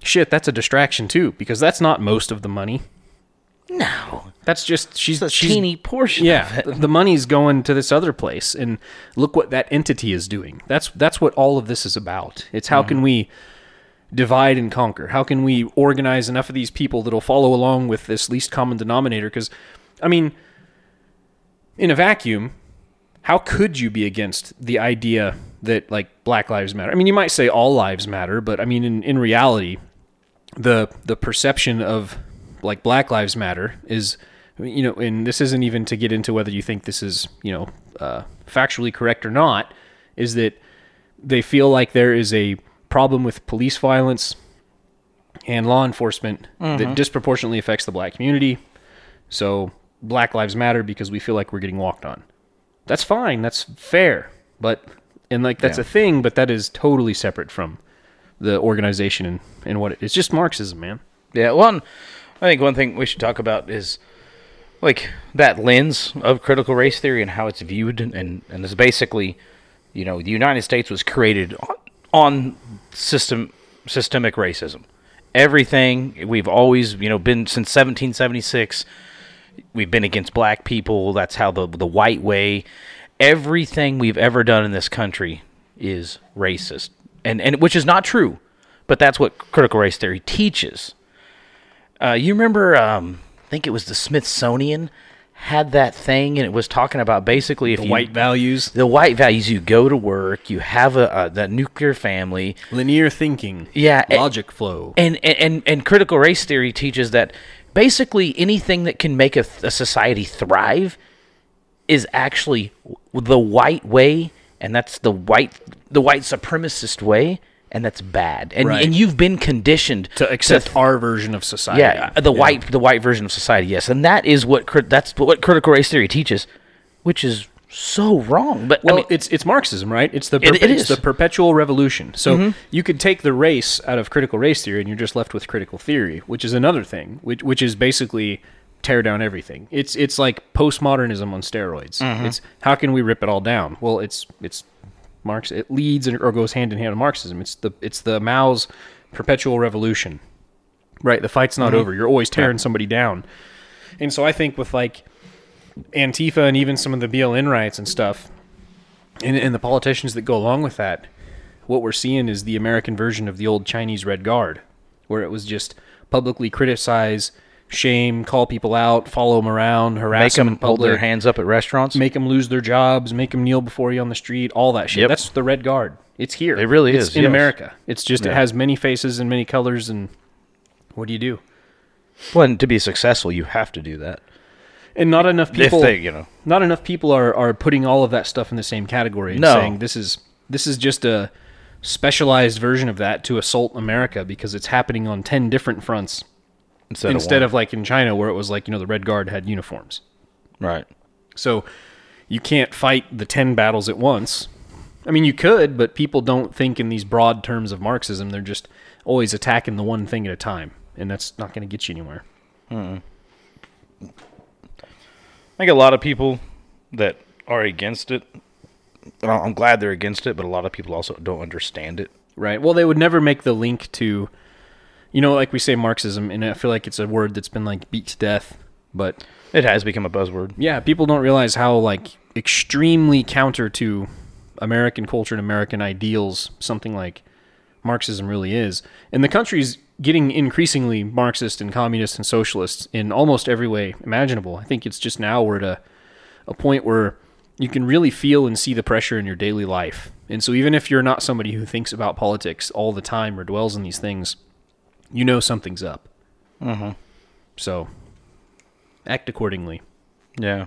Shit, that's a distraction too, because that's not most of the money. No. That's just she's It's a she's teeny portion yeah, of it. the money's going to this other place, and look what that entity is doing. That's that's what all of this is about. It's how Mm-hmm. can we divide and conquer? How can we organize enough of these people that'll follow along with this least common denominator? Because, I mean, in a vacuum, how could you be against the idea that like Black Lives Matter? I mean, you might say all lives matter, but I mean, in in reality, the the perception of like Black Lives Matter is you know, and this isn't even to get into whether you think this is you know uh, factually correct or not, is that they feel like there is a problem with police violence and law enforcement that mm-hmm. disproportionately affects the black community. So Black Lives Matter because we feel like we're getting walked on. That's fine. That's fair. But and like that's a thing, but that is totally separate from the organization and, and what it is. Just Marxism, man. Yeah, one. I think one thing we should talk about is like that lens of critical race theory and how it's viewed, and and it's basically, you know, the United States was created on, system systemic racism. Everything we've always, you know, been since 1776. We've been against black people. That's how the the white way. Everything we've ever done in this country is racist, and and which is not true, but that's what critical race theory teaches. Uh, you remember? Um, I think it was the Smithsonian had that thing, and it was talking about basically if The you, white values, the white values. You go to work, you have a, a that nuclear family, linear thinking, Yeah, logic flow. and, and and and critical race theory teaches that basically anything that can make a, a society thrive is actually the white way, and that's the white the white supremacist way, and that's bad. And Right. and you've been conditioned to accept our version of society. yeah, the white the white version of society. Yes, and that is what that's what critical race theory teaches, which is so wrong. But Well, I mean, it's it's Marxism, right? It's the perpe- it it's is. Mm-hmm. the perpetual revolution. So you could take the race out of critical race theory, and you're just left with critical theory, which is another thing, which which is basically tear down everything. It's it's like postmodernism on steroids. Mm-hmm. It's how can we rip it all down? Well, it's it's Marx. It leads or goes hand in hand with Marxism. It's the it's the Mao's perpetual revolution. Right, the fight's Mm-hmm. not over. You're always tearing somebody down. And so I think with like Antifa and even some of the BLM riots and stuff, and, and the politicians that go along with that, what we're seeing is the American version of the old Chinese Red Guard, where it was just publicly criticize, shame, call people out, follow them around, make harass them them in hold their hands up at restaurants. make them lose their jobs, make them kneel before you on the street, all that shit. Yep. That's the Red Guard. It's here. It really It's is, in yes. America. It's just it has many faces and many colors, and what do you do? well, and to be successful, you have to do that. And not enough people. they, you know, not enough people are, are putting all of that stuff in the same category and No. saying this is this is just a specialized version of that to assault America because it's happening on 10 different fronts instead, instead of, of like in China where it was like you know the red guard had uniforms right. so you can't fight the 10 battles at once I mean you could but people don't think in these broad terms of Marxism they're just always attacking the one thing at a time and that's not going to get you anywhere I think a lot of people that are against it, I'm glad they're against it, but a lot of people also don't understand it. Right. Well, they would never make the link to, you know, like we say Marxism, and I feel like it's a word that's been like beat to death. But It has become a buzzword. yeah, people don't realize how like extremely counter to American culture and American ideals something like Marxism really is. And the country's getting increasingly Marxist and communist and socialist in almost every way imaginable. I think it's just now we're at a, a point where you can really feel and see the pressure in your daily life. And so even if you're not somebody who thinks about politics all the time or dwells in these things, you know something's up. Mm-hmm. So Act accordingly. Yeah.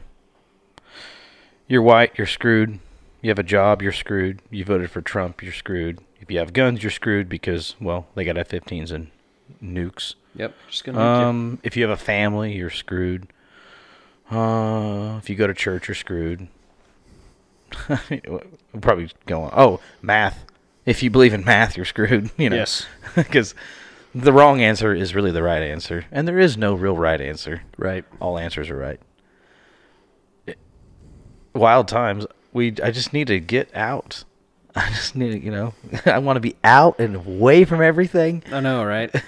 You're white, you're screwed. You have a job, you're screwed. You voted for Trump, you're screwed. If you have guns, you're screwed because, well, they got F 15s and nukes. Yep. Just gonna you. Um, if you have a family, you're screwed. Uh, if you go to church, you're screwed. we'll probably go on. Oh, math. If you believe in math, you're screwed. You know. Yes. Because the wrong answer is really the right answer, and there is no real right answer. Right. All answers are right. It- wild times. We. I just need to get out. I just need to, you know, I want to be out and away from everything. I know, right?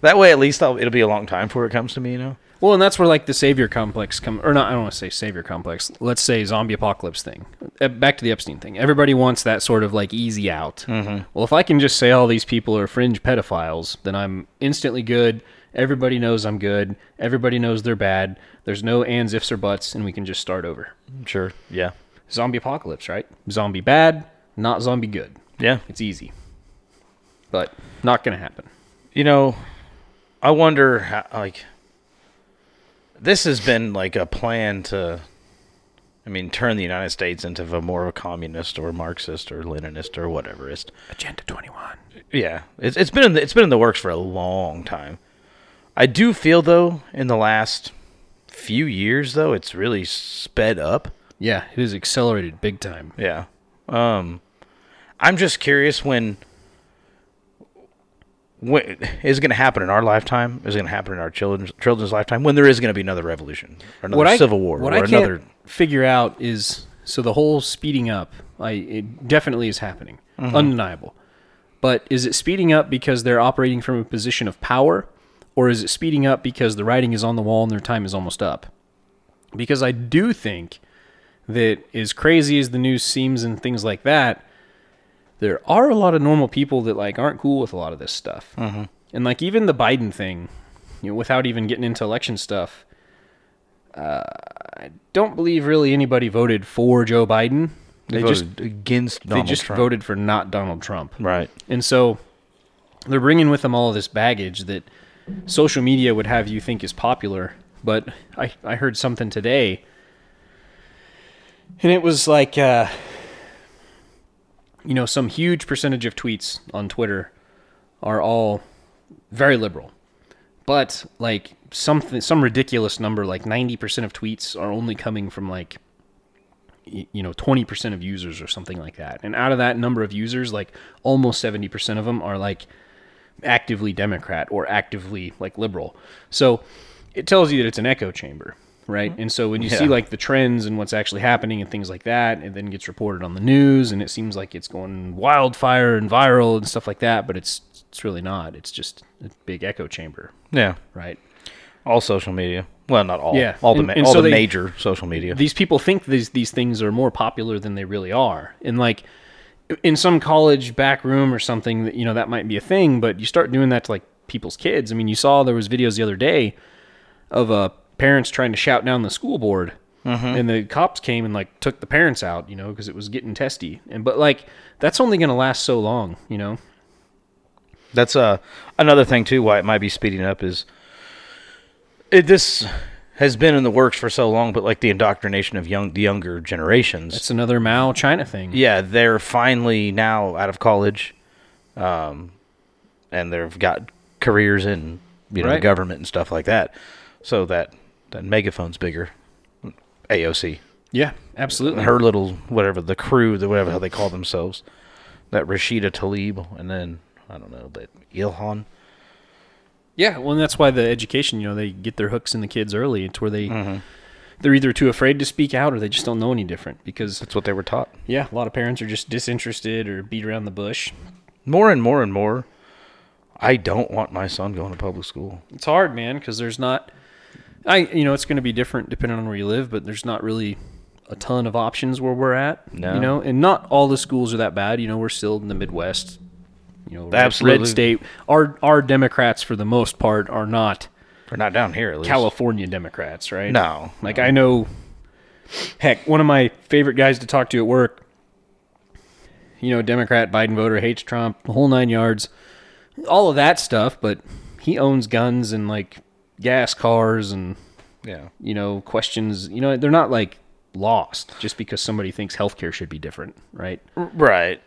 That way, at least I'll, it'll be a long time before it comes to me. You know. Well, and that's where like the savior complex come, or not. I don't want to say savior complex. Let's say zombie apocalypse thing. Uh, Back to the Epstein thing. Everybody wants that sort of like easy out. Mm-hmm. Well, if I can just say all these people are fringe pedophiles, then I'm instantly good. Everybody knows I'm good. Everybody knows they're bad. There's no ands, ifs, or buts, and we can just start over. Sure. Yeah. Zombie apocalypse, right? Zombie bad, not zombie good. Yeah. It's easy, but not gonna happen. You know, I wonder how, like, this has been like a plan to, I mean, turn the United States into a more of a communist or Marxist or Leninist or whatever. It's, Agenda 21. yeah, it's, it's been in the, it's been in the works for a long time. I do feel though, in the last few years though, it's really sped up. Yeah, it is accelerated big time. Yeah. Um, I'm just curious when. When, is it going to happen in our lifetime? Is it going to happen in our children's children's lifetime? When there is going to be another revolution, or another civil war, what or I can't another? figure out is so the whole speeding up. I it definitely is happening, Mm-hmm. undeniable. But is it speeding up because they're operating from a position of power, or is it speeding up because the writing is on the wall and their time is almost up? Because I do think that as crazy as the news seems and things like that, there are a lot of normal people that like aren't cool with a lot of this stuff. Mm-hmm. And like even the Biden thing, you know, without even getting into election stuff, uh, I don't believe really anybody voted for Joe Biden. They, just voted against Donald they just Trump. voted for not Donald Trump. right. And so they're bringing with them all of this baggage that social media would have you think is popular. But I, I heard something today, and it was like, uh, you know, some huge percentage of tweets on Twitter are all very liberal. But like something, some ridiculous number, like 90% of tweets are only coming from like you know 20% of users or something like that. And out of that number of users like almost 70% of them are like actively democrat or actively like liberal. So it tells you that it's an echo chamber right and so when you see like the trends and what's actually happening and things like that it then gets reported on the news and it seems like it's going wildfire and viral and stuff like that but it's it's really not it's just a big echo chamber Yeah. right All social media. Well, not all. Yeah. All the And- and all so the they- major social media. these people think these these things are more popular than they really are and like in some college back room or something that you know that might be a thing but you start doing that to like people's kids i mean you saw there was videos the other day of uh parents trying to shout down the school board and the cops came and like took the parents out you know because it was getting testy and but like that's only going to last so long you know That's uh another thing too. Why it might be speeding up is it, this has been in the works for so long, but like the indoctrination of young the younger generations. it's another mao china thing yeah, they're finally now out of college, um, and they've got careers in you know the government and stuff like that. So that that megaphone's bigger. AOC, yeah absolutely her little whatever the crew, the whatever how they call themselves, that Rashida Tlaib, and then I don't know that Ilhan. Yeah, well, and that's why the education, you know, they get their hooks in the kids early. It's where they Mm-hmm. they're either too afraid to speak out or they just don't know any different. Because That's what they were taught. yeah, a lot of parents are just disinterested or beat around the bush. More and more and more, I don't want my son going to public school. It's hard, man, because there's not. I you know it's going to be different depending on where you live, but there's not really a ton of options where we're at. No. You know, and not all the schools are that bad. You know, we're still in the Midwest. You know, Absolutely. red state. Our our Democrats for the most part are not are not down here at least. California Democrats, right? No, Like I know heck, one of my favorite guys to talk to at work, you know, Democrat, Biden voter, hates Trump, the whole nine yards. All of that stuff, but he owns guns and like gas cars and Yeah. You know, questions. You know, they're not like lost just because somebody thinks healthcare should be different, right? Right.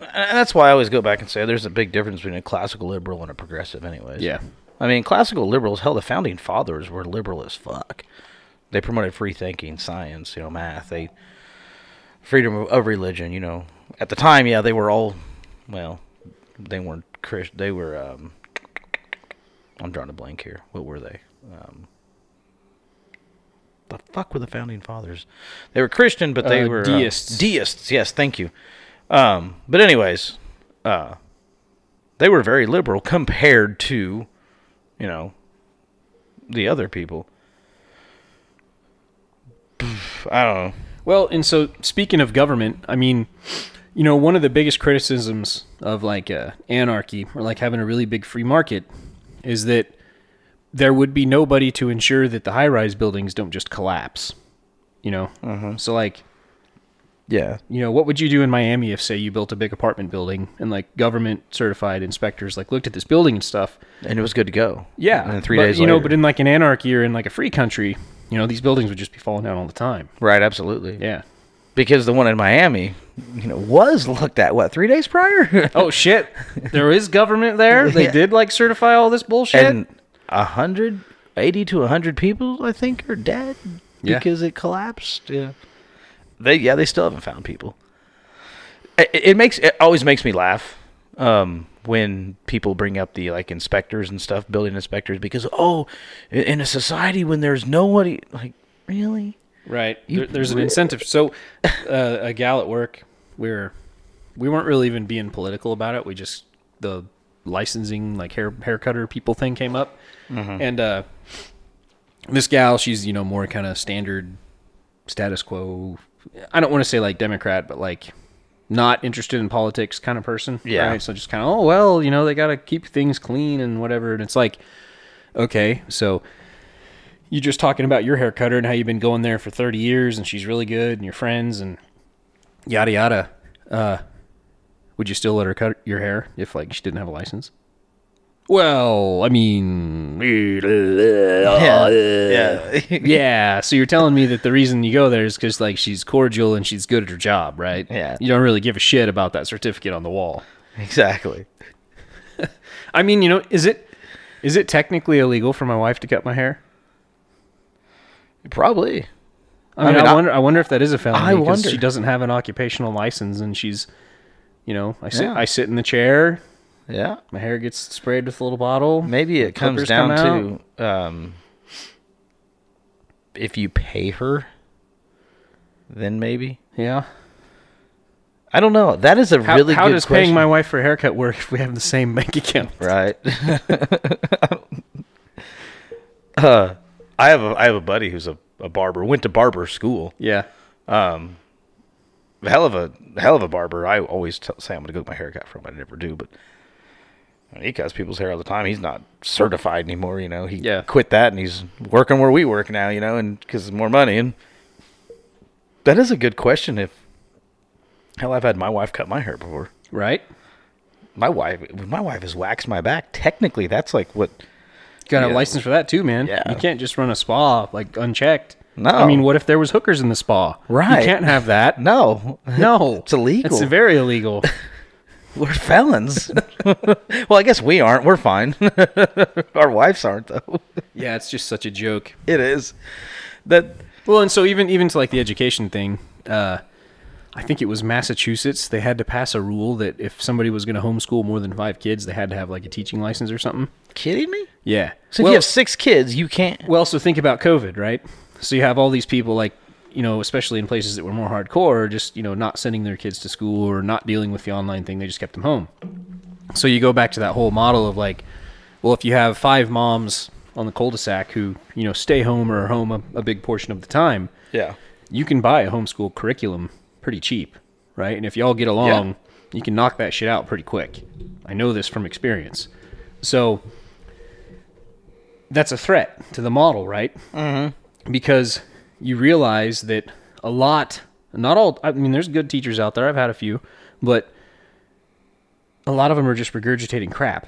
And that's why I always go back and say there's a big difference between a classical liberal and a progressive, anyways. Yeah. I mean, classical liberals, hell, the founding fathers were liberal as fuck. They promoted free thinking, science, you know, math. They freedom of, of religion. You know, at the time, yeah, they were all, well, they weren't Christian. They were. um I'm drawing a blank here. What were they? Um, the fuck were the founding fathers? They were Christian, but they Uh, were uh, deists. deists, yes, thank you. Um, but anyways, uh, they were very liberal compared to, you know, the other people. I don't know. Well, and so speaking of government, I mean, you know, one of the biggest criticisms of like uh, anarchy or like having a really big free market is that there would be nobody to ensure that the high-rise buildings don't just collapse. You know, mm-hmm. so like, Yeah. you know, what would you do in Miami if, say, you built a big apartment building and like government certified inspectors like looked at this building and stuff? And it was good to go. Yeah, And then three but, days you know, but in like an anarchy or in like a free country, you know, these buildings would just be falling down all the time. Right, absolutely. Yeah. Because the one in Miami, you know, was looked at what three days prior, Oh shit! There is government there. They Yeah. did like certify all this bullshit. and a hundred eighty to a hundred people, I think, are dead Yeah. because it collapsed. Yeah, they yeah they still haven't found people. It, it makes it always makes me laugh um, when people bring up the like inspectors and stuff, building inspectors, because oh, in a society when there's nobody, like really, right. There, there's an incentive. So, uh, a gal at work, we're we weren't really even being political about it. We just the licensing like hair hair cutter people thing came up, and uh, this gal, she's you know more kind of standard status quo. I don't want to say like Democrat, but like not interested in politics kind of person. Yeah. Right? So just kind of oh well, you know they got to keep things clean and whatever. And it's like okay, so you just talking about your hair cutter and how you've been going there for 30 years and she's really good and your friends and yada yada. Uh, would you still let her cut your hair if like she didn't have a license? Well, I mean, yeah, yeah, yeah. So you're telling me that the reason you go there is because like she's cordial and she's good at her job, right? Yeah. You don't really give a shit about that certificate on the wall. exactly. I mean, you know, is it is it technically illegal for my wife to cut my hair? Probably. I mean, I, mean, I- wonder. I wonder if that is a felony. I wonder. She doesn't have an occupational license, and she's, you know, I sit. Yeah. I sit in the chair. Yeah. My hair gets sprayed with a little bottle. Maybe it comes down come to um, if you pay her, then maybe. Yeah. I don't know. That is a How, really how good does question. paying my wife for a haircut work if we have the same bank account? right. uh, I have a I have a buddy who's a, a barber. Went to barber school. Yeah. Um, hell of a hell of a barber. I always tell, say I'm going to go get my hair cut from. I never do, but I mean, he cuts people's hair all the time. He's not certified anymore. You know, he Yeah. quit that and he's working where we work now. You know, and because it's more money. And that is a good question. If hell, I've had my wife cut my hair before. Right. My wife, my wife has waxed my back. Technically, that's like what. Got a Yeah. license for that too, man. Yeah. You can't just run a spa like unchecked. No. I mean, what if there was hookers in the spa? Right. You can't have that. No, No. It's illegal. It's very illegal. We're felons. well, I guess we aren't. We're fine. Our wives aren't, though. yeah, it's just such a joke. It is. That Well, and so even even to like the education thing, uh, I think it was Massachusetts. They had to pass a rule that if somebody was going to homeschool more than five kids, they had to have like a teaching license or something. kidding me? Yeah. So if you have six kids, you can't. well, so think about COVID, right? So you have all these people like you know, especially in places that were more hardcore, just you know, not sending their kids to school or not dealing with the online thing. They just kept them home. So you go back to that whole model of like, well, if you have five moms on the cul-de-sac who you know stay home or are home a, a big portion of the time, Yeah. you can buy a homeschool curriculum pretty cheap, right? And if y'all get along, Yeah. you can knock that shit out pretty quick. I know this from experience. So that's a threat to the model, right? Mm-hmm. Because you realize that a lot, not all, I mean, there's good teachers out there. I've had a few, but a lot of them are just regurgitating crap.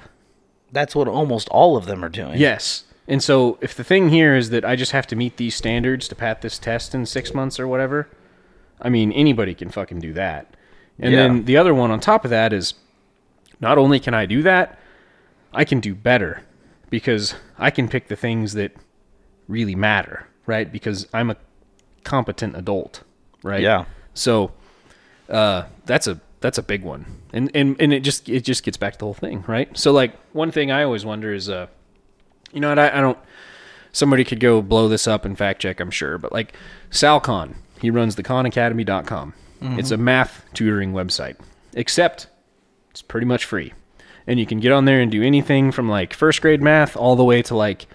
That's what almost all of them are doing. Yes. And so if the thing here is that I just have to meet these standards to pat this test in six months or whatever, I mean anybody can fucking do that. And Yeah. then the other one on top of that is not only can I do that, I can do better because I can pick the things that really matter, right? Because I'm a competent adult, right? Yeah. So uh, that's a that's a big one, and and and it just it just gets back to the whole thing, right? So like one thing I always wonder is, uh, you know, what I, I don't. Somebody could go blow this up and fact check, I'm sure, but like Sal Khan, he runs the KhanAcademy.com. It's a math tutoring website, except it's pretty much free, and you can get on there and do anything from like first grade math all the way to like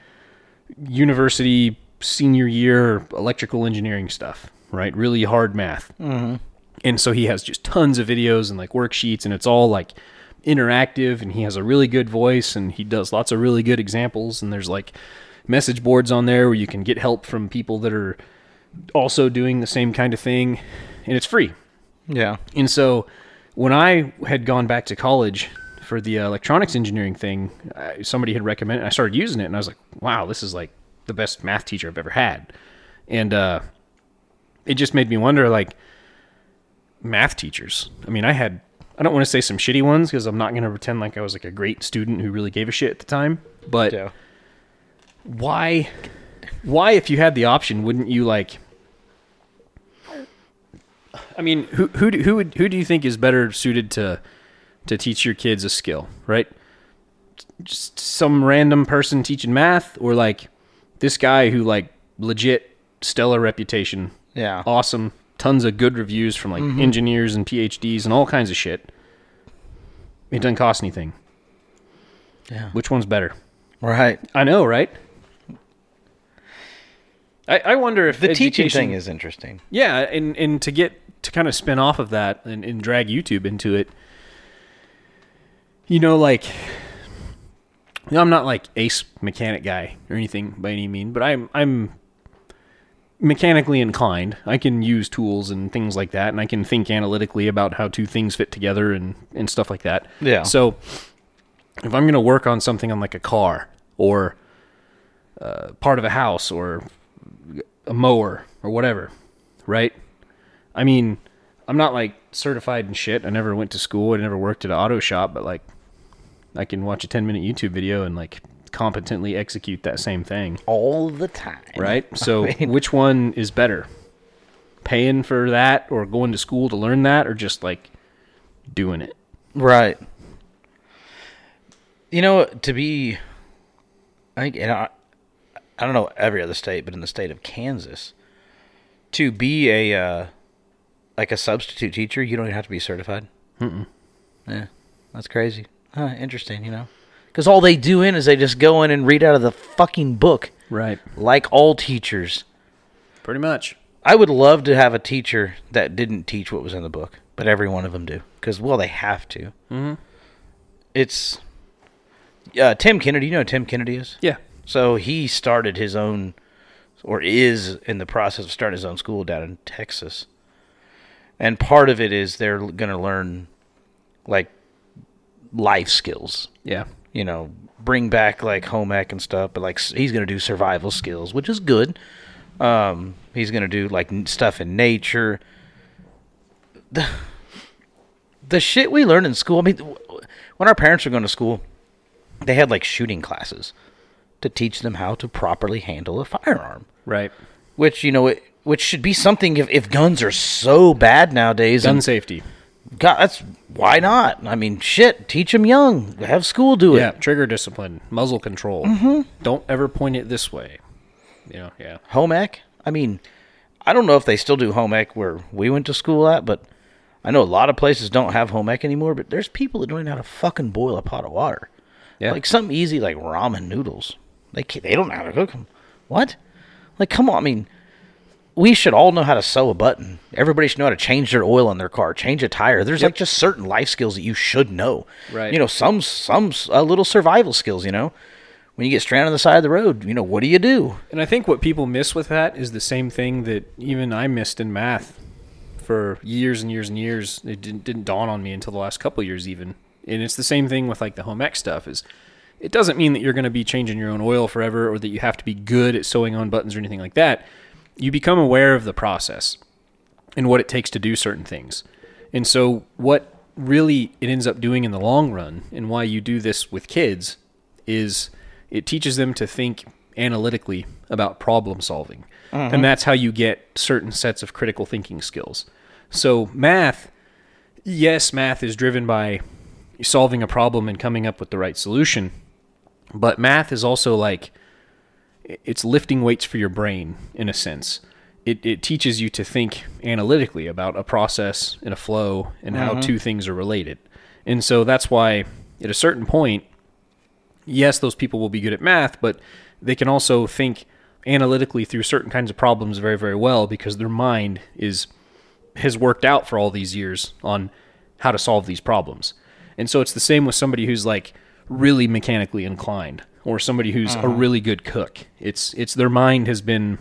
university senior year electrical engineering stuff, right? Really hard math. Mm-hmm. And so he has just tons of videos and like worksheets, and it's all like interactive. And he has a really good voice, and he does lots of really good examples. And there's like message boards on there where you can get help from people that are also doing the same kind of thing, and it's free. Yeah. And so when I had gone back to college for the uh, electronics engineering thing, somebody had recommended, I started using it and I was like, wow, this is like the best math teacher I've ever had. And uh, it just made me wonder like, math teachers. I mean, I had, I don't want to say some shitty ones because I'm not going to pretend like I was like a great student who really gave a shit at the time. But Yeah. why, why, if you had the option, wouldn't you like, I mean, who who do, who would who do you think is better suited to to teach your kids a skill, right? Just some random person teaching math, or like this guy who like legit stellar reputation, Yeah. awesome, tons of good reviews from like mm-hmm. engineers and PhDs and all kinds of shit. It doesn't cost anything. Yeah. Which one's better? Right. I know, right? I, I wonder if The teaching thing is interesting. yeah, and and to get to kind of spin off of that and, and drag YouTube into it, you know, like you know, I'm not like ace mechanic guy or anything by any mean, but I'm I'm mechanically inclined. I can use tools and things like that, and I can think analytically about how two things fit together and and stuff like that. Yeah. So if I'm gonna work on something on like a car or uh, part of a house or a mower or whatever, right? I mean, I'm not like certified in shit. I never went to school. I never worked at an auto shop, but like, I can watch a 10 minute YouTube video and like competently execute that same thing, All the time. right? So, which one is better? Paying for that or going to school to learn that or just like doing it? Right. You know, to be, I think, and I, I don't know every other state, but in the state of Kansas, to be a uh, like a substitute teacher, you don't even have to be certified. Mm-mm. Yeah, that's crazy. Huh, interesting. You know, because all they do in is they just go in and read out of the fucking book, Right. like all teachers. Pretty much. I would love to have a teacher that didn't teach what was in the book, but every one of them do because well, they have to. Mm-hmm. It's uh, Tim Kennedy. You know who Tim Kennedy is? Yeah. So he started his own, or is in the process of starting his own school down in Texas. And part of it is they're going to learn, like, life skills. Yeah. You know, bring back like home ec and stuff, but like he's going to do survival skills, which is good. Um, he's going to do like stuff in nature. The the shit we learned in school. I mean, when our parents were going to school, they had like shooting classes to teach them how to properly handle a firearm. Right. Which you know, it, which should be something if, if guns are so bad nowadays. Gun and safety. God, that's why not? I mean, shit, teach them young. Have school do it. Yeah. Trigger discipline, muzzle control. Mm-hmm. Don't ever point it this way. You know, yeah. home ec. I mean, I don't know if they still do home ec where we went to school at, but I know a lot of places don't have home ec anymore. But there's people that don't even know how to fucking boil a pot of water. Yeah. Like something easy like ramen noodles. They they don't know how to cook them. What? Like, come on. I mean, we should all know how to sew a button. Everybody should know how to change their oil in their car, change a tire. There's like just certain life skills that you should know. Right. You know, some some uh, little survival skills. You know, when you get stranded on the side of the road, you know, what do you do? And I think what people miss with that is the same thing that even I missed in math for years and years and years. It didn't, didn't dawn on me until the last couple years, even. And it's the same thing with like the home ec stuff. Is It doesn't mean that you're going to be changing your own oil forever or that you have to be good at sewing on buttons or anything like that. You become aware of the process and what it takes to do certain things. And so, what really it ends up doing in the long run, and why you do this with kids, is it teaches them to think analytically about problem solving. Mm-hmm. And that's how you get certain sets of critical thinking skills. So, math, yes, math is driven by solving a problem and coming up with the right solution. But math is also like it's lifting weights for your brain in a sense. It, it teaches you to think analytically about a process and a flow and how mm-hmm. two things are related. And so that's why at a certain point, yes, those people will be good at math, but they can also think analytically through certain kinds of problems very, very well because their mind is has worked out for all these years on how to solve these problems. And so it's the same with somebody who's like really mechanically inclined or somebody who's a really good cook. It's it's their mind has been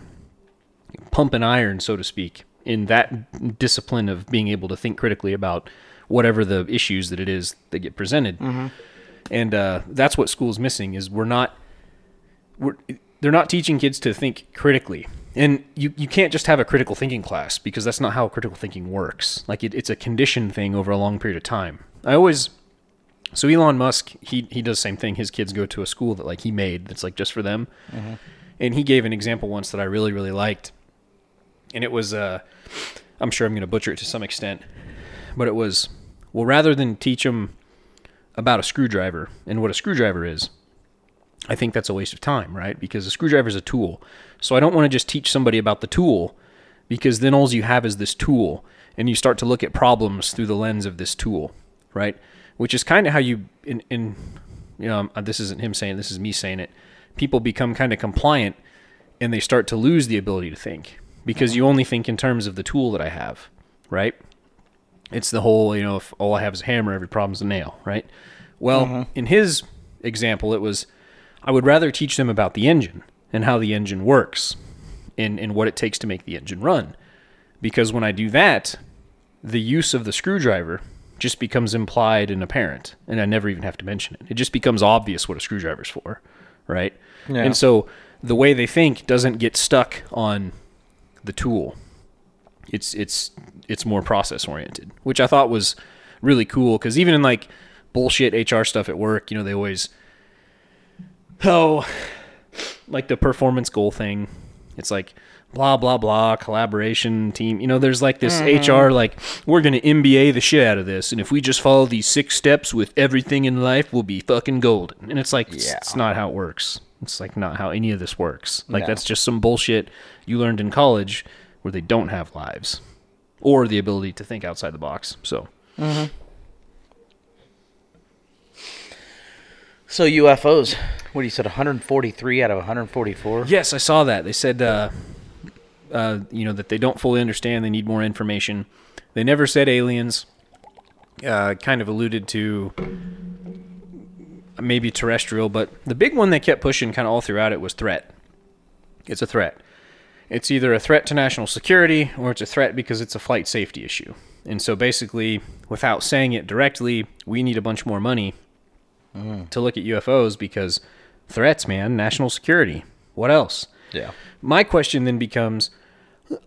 pumping iron, so to speak, in that discipline of being able to think critically about whatever the issues that it is that get presented. And uh, that's what school's missing is we're not we're they're not teaching kids to think critically. And you, you can't just have a critical thinking class because that's not how critical thinking works. Like it, it's a conditioned thing over a long period of time. I always so Elon Musk he he does the same thing. His kids go to a school that like he made that's like just for them. And he gave an example once that I really really liked. And it was uh I'm sure I'm going to butcher it to some extent, but it was well rather than teach them about a screwdriver and what a screwdriver is, I think that's a waste of time, right? Because a screwdriver is a tool. So I don't want to just teach somebody about the tool because then all you have is this tool and you start to look at problems through the lens of this tool, right? Which is kind of how you in in you know, um, this isn't him saying, this is me saying it. People become kind of compliant and they start to lose the ability to think because you only think in terms of the tool that I have, right? It's the whole, you know, if all I have is a hammer, every problem's a nail, right? Well, in his example, it was I would rather teach them about the engine and how the engine works and, and what it takes to make the engine run. Because when I do that, the use of the screwdriver just becomes implied and apparent, and I never even have to mention it. It just becomes obvious what a screwdriver's for, right? And so the way they think doesn't get stuck on the tool. It's it's it's more process oriented, which I thought was really cool because even in like bullshit HR stuff at work, you know, they always oh like the performance goal thing. It's like blah blah blah collaboration team. You know, there's like this HR like we're gonna MBA the shit out of this, and if we just follow these six steps with everything in life, we'll be fucking golden. And it's like it's, it's not how it works. It's like not how any of this works. Like that's just some bullshit you learned in college where they don't have lives or the ability to think outside the box. So So UFOs, what do you said? 143 out of 144. Yes, I saw that. They said, uh, uh, you know, that they don't fully understand. They need more information. They never said aliens. Uh, kind of alluded to maybe terrestrial, but the big one they kept pushing kind of all throughout it was threat. It's a threat. It's either a threat to national security or it's a threat because it's a flight safety issue. And so basically, without saying it directly, we need a bunch more money to look at UFOs because threats, man, national security. What else? Yeah. My question then becomes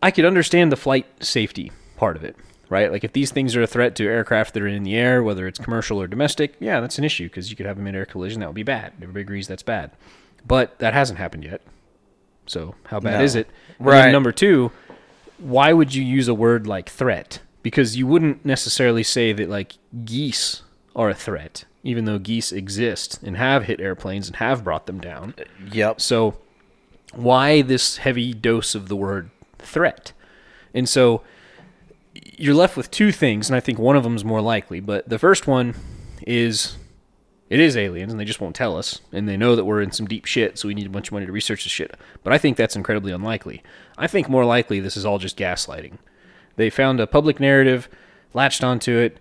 I could understand the flight safety part of it, right? Like if these things are a threat to aircraft that are in the air, whether it's commercial or domestic, yeah, that's an issue because you could have a mid-air collision that would be bad. Everybody agrees that's bad. But that hasn't happened yet. So how bad No. is it? Right. number 2, why would you use a word like threat? Because you wouldn't necessarily say that like geese are a threat, even though geese exist and have hit airplanes and have brought them down. Yep. So why this heavy dose of the word threat? And so you're left with two things, and I think one of them is more likely. But the first one is it is aliens, and they just won't tell us, and they know that we're in some deep shit, so we need a bunch of money to research this shit. But I think that's incredibly unlikely. I think more likely this is all just gaslighting. They found a public narrative, latched onto it.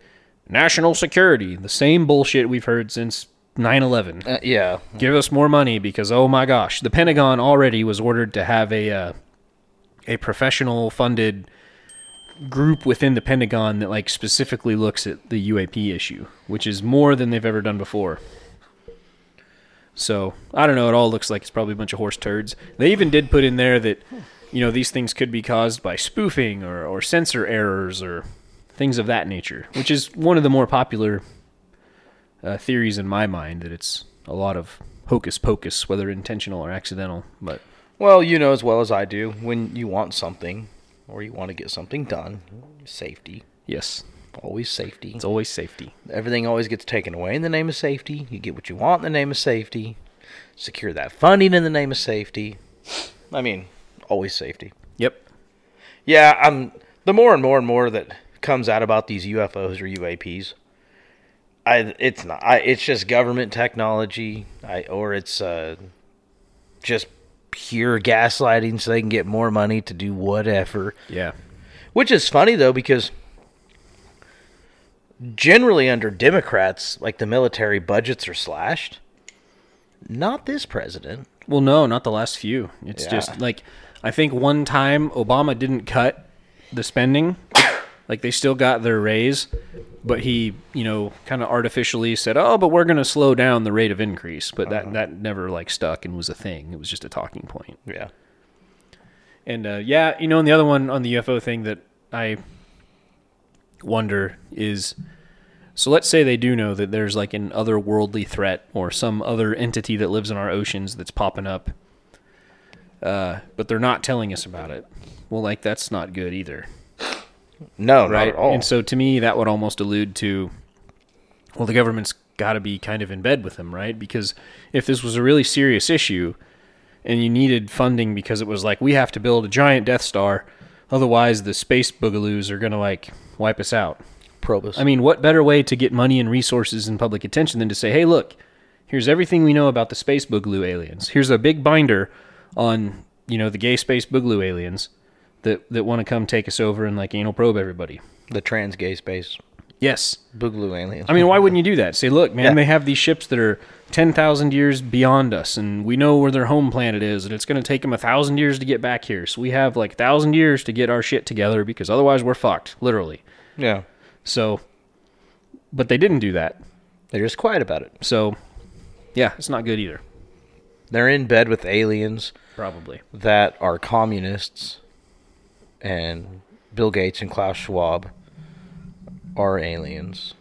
National security, the same bullshit we've heard since 9 11 Uh, yeah. give us more money because oh my gosh, the Pentagon already was ordered to have a uh, a professional funded group within the Pentagon that like specifically looks at the UAP issue, which is more than they've ever done before. So I don't know. It all looks like it's probably a bunch of horse turds. They even did put in there that you know these things could be caused by spoofing or, or sensor errors or things of that nature, which is one of the more popular uh, theories in my mind. That it's a lot of hocus pocus, whether intentional or accidental. But Well, you know as well as I do, when you want something or you want to get something done, safety, yes, always safety. it's always safety. Everything always gets taken away in the name of safety. You get what you want in the name of safety. Secure that funding in the name of safety. I mean, always safety. Yep. Yeah, I'm the more and more and more that comes out about these UFOs or UAPs. I it's not I it's just government technology, I or it's uh just pure gaslighting so they can get more money to do whatever. Yeah. Which is funny though because generally under Democrats, like the military budgets are slashed. Not this president. Well, no, not the last few. It's Yeah. just like I think one time Obama didn't cut the spending. like they still got their raise, but he, you know, kind of artificially said, "Oh, but we're going to slow down the rate of increase." But that that never like stuck and was a thing. It was just a talking point. Yeah. And uh, yeah, you know, and the other one on the UFO thing that I wonder is so let's say they do know that there's like an otherworldly threat or some other entity that lives in our oceans that's popping up, uh, but they're not telling us about it. Well, like that's not good either, No, right? not at all. And so to me, that would almost allude to, well, the government's got to be kind of in bed with them, right? Because if this was a really serious issue, and you needed funding because it was like we have to build a giant Death Star, otherwise the space boogaloos are gonna like wipe us out. Probus. I mean, what better way to get money and resources and public attention than to say, hey, look, here's everything we know about the space boogaloo aliens. Here's a big binder on, you know, the gay space boogaloo aliens that, that want to come take us over and like anal probe everybody. the trans gay space Yes. boogaloo aliens. I mean, why wouldn't you do that? Say, look, man, Yeah. they have these ships that are 10,000 years beyond us, and we know where their home planet is, and it's going to take them a 1,000 years to get back here. So we have like 1,000 years to get our shit together because otherwise we're fucked, literally. yeah, So, but they didn't do that. they're just quiet about it. So, yeah, it's not good either. They're in bed with aliens Probably. that are communists, and Bill Gates and Klaus Schwab are aliens.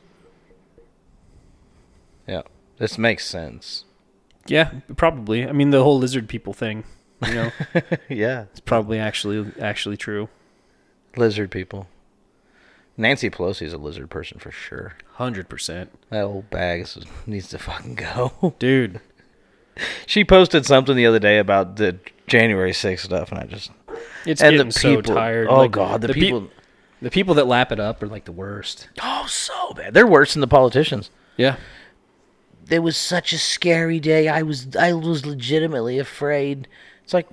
Yeah, this makes sense. Yeah, probably. I mean, the whole lizard people thing, you know, yeah, it's probably actually actually true. lizard people. Nancy Pelosi is a lizard person for sure. Hundred percent, That old bag is- needs to fucking go. dude. she posted something the other day about the January 6th stuff, and I just It's and getting the people. so tired. Oh Like, god, the, peop- people. the people that lap it up are like the worst. oh, so bad. They're worse than the politicians. Yeah, It was such a scary day. I was I was legitimately afraid. It's like,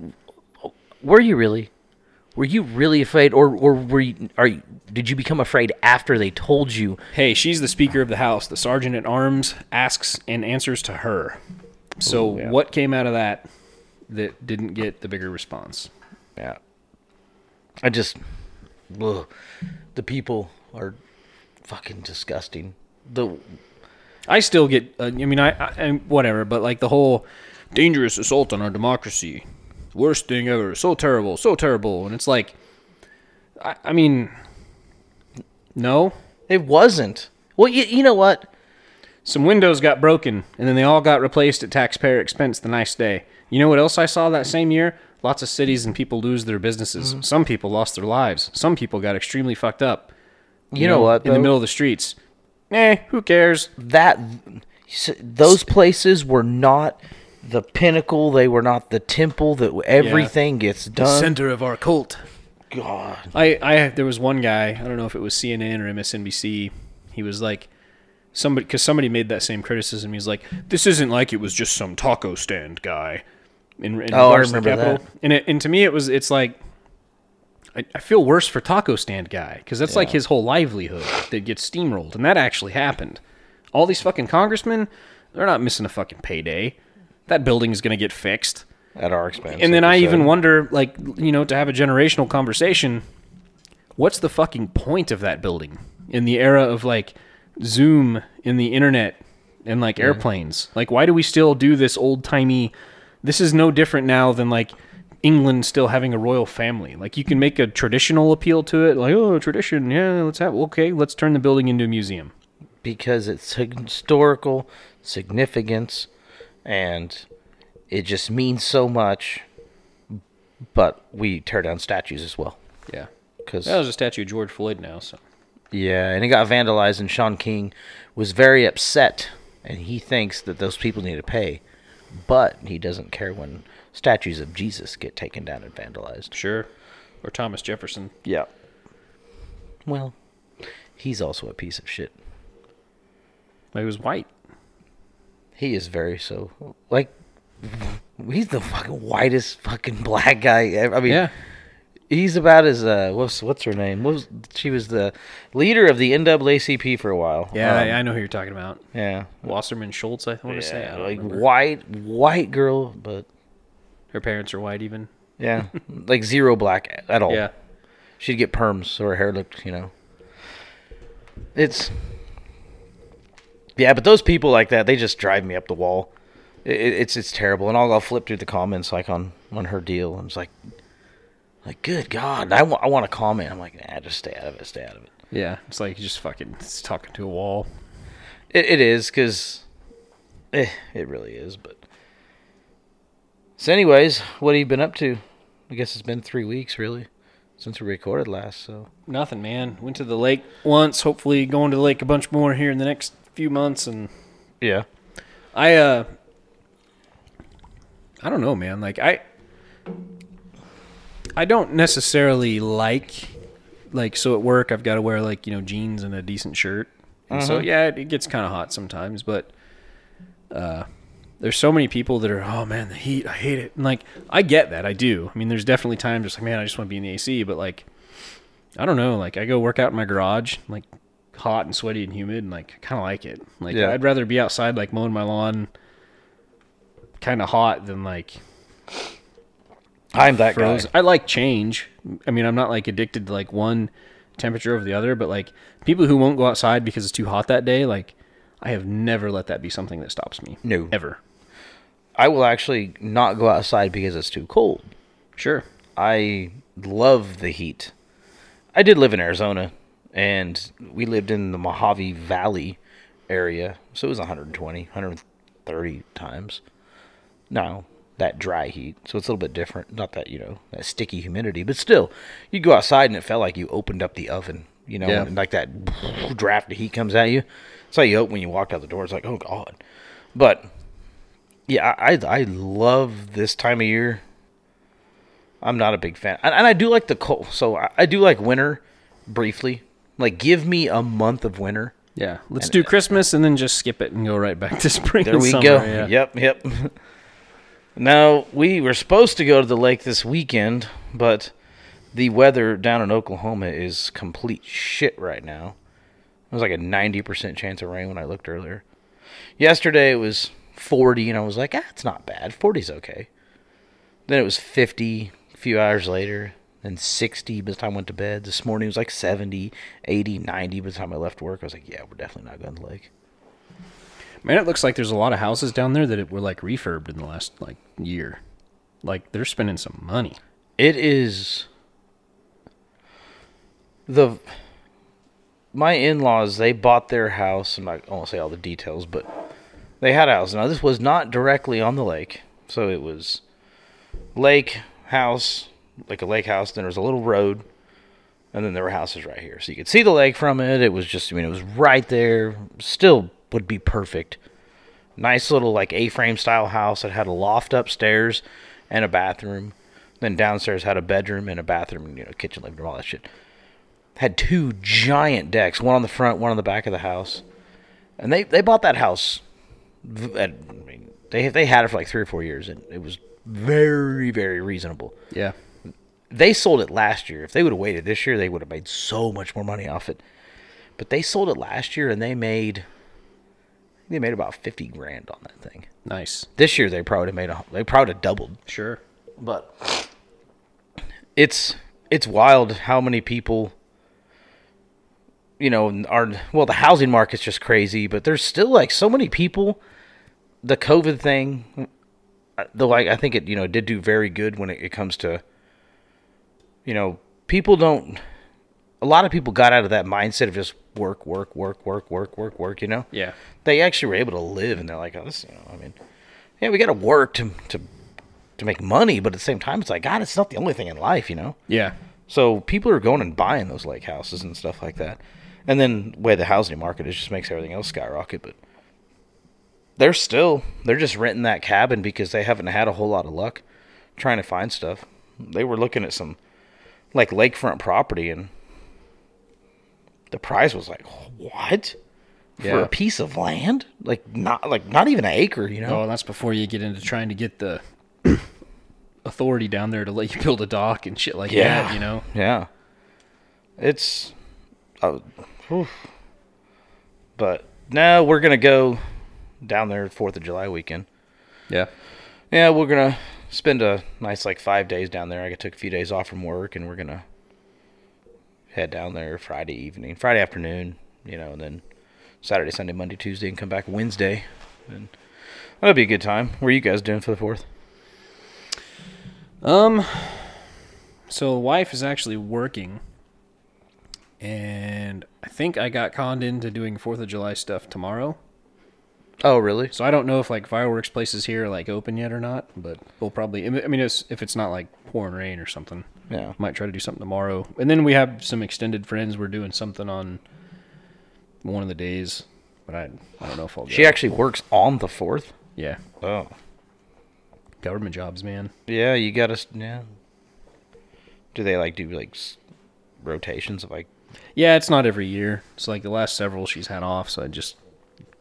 were you really? Were you really afraid, or or were you? Are you? Did you become afraid after they told you? Hey, she's the Speaker of the House. The Sergeant at Arms asks and answers to her. So, oh, yeah. what came out of that that didn't get the bigger response? Yeah. I just, ugh. the people are fucking disgusting. The I still get. Uh, I mean, I, I and whatever, but like the whole dangerous assault on our democracy, worst thing ever, so terrible, so terrible, and it's like, I, I mean, no. it wasn't. Well, you, you know what? Some windows got broken, and then they all got replaced at taxpayer expense the next day. You know what else I saw that same year? Lots of cities and people lose their businesses. Some people lost their lives. Some people got extremely fucked up. You, know, what? In the middle of the streets. Eh, who cares? that those places were not the pinnacle. They were not the temple that everything gets done. center of our cult. God, I, I there was one guy I don't know if it was CNN or MSNBC. He was like somebody because somebody made that same criticism. He's like, this isn't like it was just some taco stand guy. In, in Oh, I the remember that. And it, and to me it was it's like I, I feel worse for taco stand guy because that's like his whole livelihood that gets steamrolled, and that actually happened. All these fucking congressmen, they're not missing a fucking payday. That building is gonna get fixed. at our expense. And then I even wonder, like, you know, to have a generational conversation, what's the fucking point of that building in the era of like Zoom in the internet and like mm-hmm. airplanes. Like, why do we still do this old timey? This is no different now than like England still having a royal family. Like, you can make a traditional appeal to it, like, oh, tradition, yeah, let's have, okay, let's turn the building into a museum. because it's historical significance and it just means so much. But we tear down statues as well. Yeah. Because That was a statue of George Floyd now, so. Yeah, and it got vandalized, and Shaun King was very upset, and he thinks that those people need to pay, but he doesn't care when statues of Jesus get taken down and vandalized. Sure. Or Thomas Jefferson. Yeah. Well, he's also a piece of shit. He was white. He is very so like he's the fucking whitest fucking black guy. ever. I mean, Yeah. He's about as uh what's what's her name? What was, she was the leader of the NAACP for a while. Yeah, Um, I, I know who you're talking about. yeah. Wasserman Schultz, I want to say. Like remember. white white girl, but Her parents are white, even. yeah, like zero black at all. Yeah. she'd get perms so her hair looked, you know. It's yeah, but those people like that, they just drive me up the wall. It- it's it's terrible, and I'll, I'll flip through the comments like on on her deal, and it's like, like good God, I want I want to comment. I'm like, nah, just stay out of it, stay out of it. Yeah. It's like you just fucking talking to a wall. It, it is because eh, it really is. But so, anyways, what have you been up to? I guess it's been three weeks really since we recorded last. So Nothing, man. Went to the lake once. Hopefully, going to the lake a bunch more here in the next few months. And yeah, I, uh, I don't know, man. Like I, I don't necessarily like, like, so at work I've got to wear like you know jeans and a decent shirt. And so yeah, it, it gets kind of hot sometimes, but uh, there's so many people that are, oh man, the heat, I hate it. And like, I get that, I do. I mean, there's definitely times just like, man, I just want to be in the AC, but like, I don't know, like I go work out in my garage, like hot and sweaty and humid, and like kind of like it. Like Yeah. I'd rather be outside, like mowing my lawn, kind of hot than like I'm that frozen. guy. I like change. I mean, I'm not like addicted to like one temperature over the other, but like people who won't go outside because it's too hot that day, like I have never let that be something that stops me. No. ever. I will actually not go outside because it's too cold. Sure. I love the heat. I did live in Arizona, and we lived in the Mojave Valley area, so it was 120, 130 times. Now that dry heat, so it's a little bit different. Not that you know that sticky humidity, but still, you go outside and it felt like you opened up the oven. You know, Yeah. and like that draft of heat comes at you. It's how you open when you walk out the door. It's like, oh god. But yeah, I I love this time of year. I'm not a big fan, and, and I do like the cold. So I, I do like winter, briefly. Like, give me a month of winter. Yeah. Let's do Christmas and then just skip it and go right back to spring. There and we summer, go. Yeah. Yep, yep. now we were supposed to go to the lake this weekend, but the weather down in Oklahoma is complete shit right now. It was like a ninety percent chance of rain when I looked earlier. Yesterday it was forty, and I was like, ah, it's not bad. 40's okay. Then it was fifty a few hours later, then sixty by the time I went to bed. This morning it was like 70, 80, 90 by the time I left work. I was like, yeah, we're definitely not going to the lake. Man, it looks like there's a lot of houses down there that were like refurbed in the last like year. Like they're spending some money. It is the my in-laws. They bought their house. I'm not, I won't say all the details, but they had a house. Now this was not directly on the lake, so it was lake house, like a lake house. Then there was a little road, and then there were houses right here, so you could see the lake from it. It was just, I mean, it was right there. Still would be perfect. Nice little like A-frame style house that had a loft upstairs and a bathroom. Then downstairs had a bedroom and a bathroom, you know, kitchen, living room, all that shit. Had two giant decks, one on the front, one on the back of the house. And they they bought that house. At, I mean, they they had it for like three or four years, and it was very very reasonable. Yeah. They sold it last year. If they would have waited this year, they would have made so much more money off it. But they sold it last year, and they made they made about fifty grand on that thing. Nice. This year they probably made a they probably doubled. Sure. But it's it's wild how many people you know, are well, the housing market's just crazy, but there's still like so many people. The COVID thing, though, I, I think it you know did do very good when it, it comes to. You know, people don't. A lot of people got out of that mindset of just work, work, work, work, work, work, work. You know. Yeah. They actually were able to live, and they're like, oh, this. You know, I mean, yeah, we got to work to to to make money, but at the same time, it's like God, it's not the only thing in life. You know. Yeah. So people are going and buying those lake houses and stuff like that. And then the way the housing market is just makes everything else skyrocket. But they're still they're just renting that cabin because they haven't had a whole lot of luck trying to find stuff. They were looking at some like lakefront property and the price was like what? yeah. For a piece of land? Like not like not even an acre, you know? Oh, and that's before you get into trying to get the authority down there to let you build a dock and shit like Yeah. that. You know. Yeah. It's. Uh, but now we're gonna go down there Fourth of July weekend. Yeah. Yeah, we're gonna spend a nice like five days down there. I took a few days off from work, and we're gonna head down there Friday evening, Friday afternoon, you know, and then Saturday, Sunday, Monday, Tuesday, and come back Wednesday. And that'll be a good time. What are you guys doing for the fourth? Um. So the wife is actually working, and I think I got conned into doing Fourth of July stuff tomorrow. Oh, really? So I don't know if like fireworks places here are like open yet or not, but we'll probably. I mean, it's, if it's not like pouring rain or something, Yeah. might try to do something tomorrow. And then we have some extended friends. We're doing something on one of the days, but I I don't know if I'll. She actually works on the fourth. yeah, Oh. government jobs, man. Yeah, you gotta. Yeah. Do they like do like rotations of like? Yeah, it's not every year. It's like the last several she's had off, so I just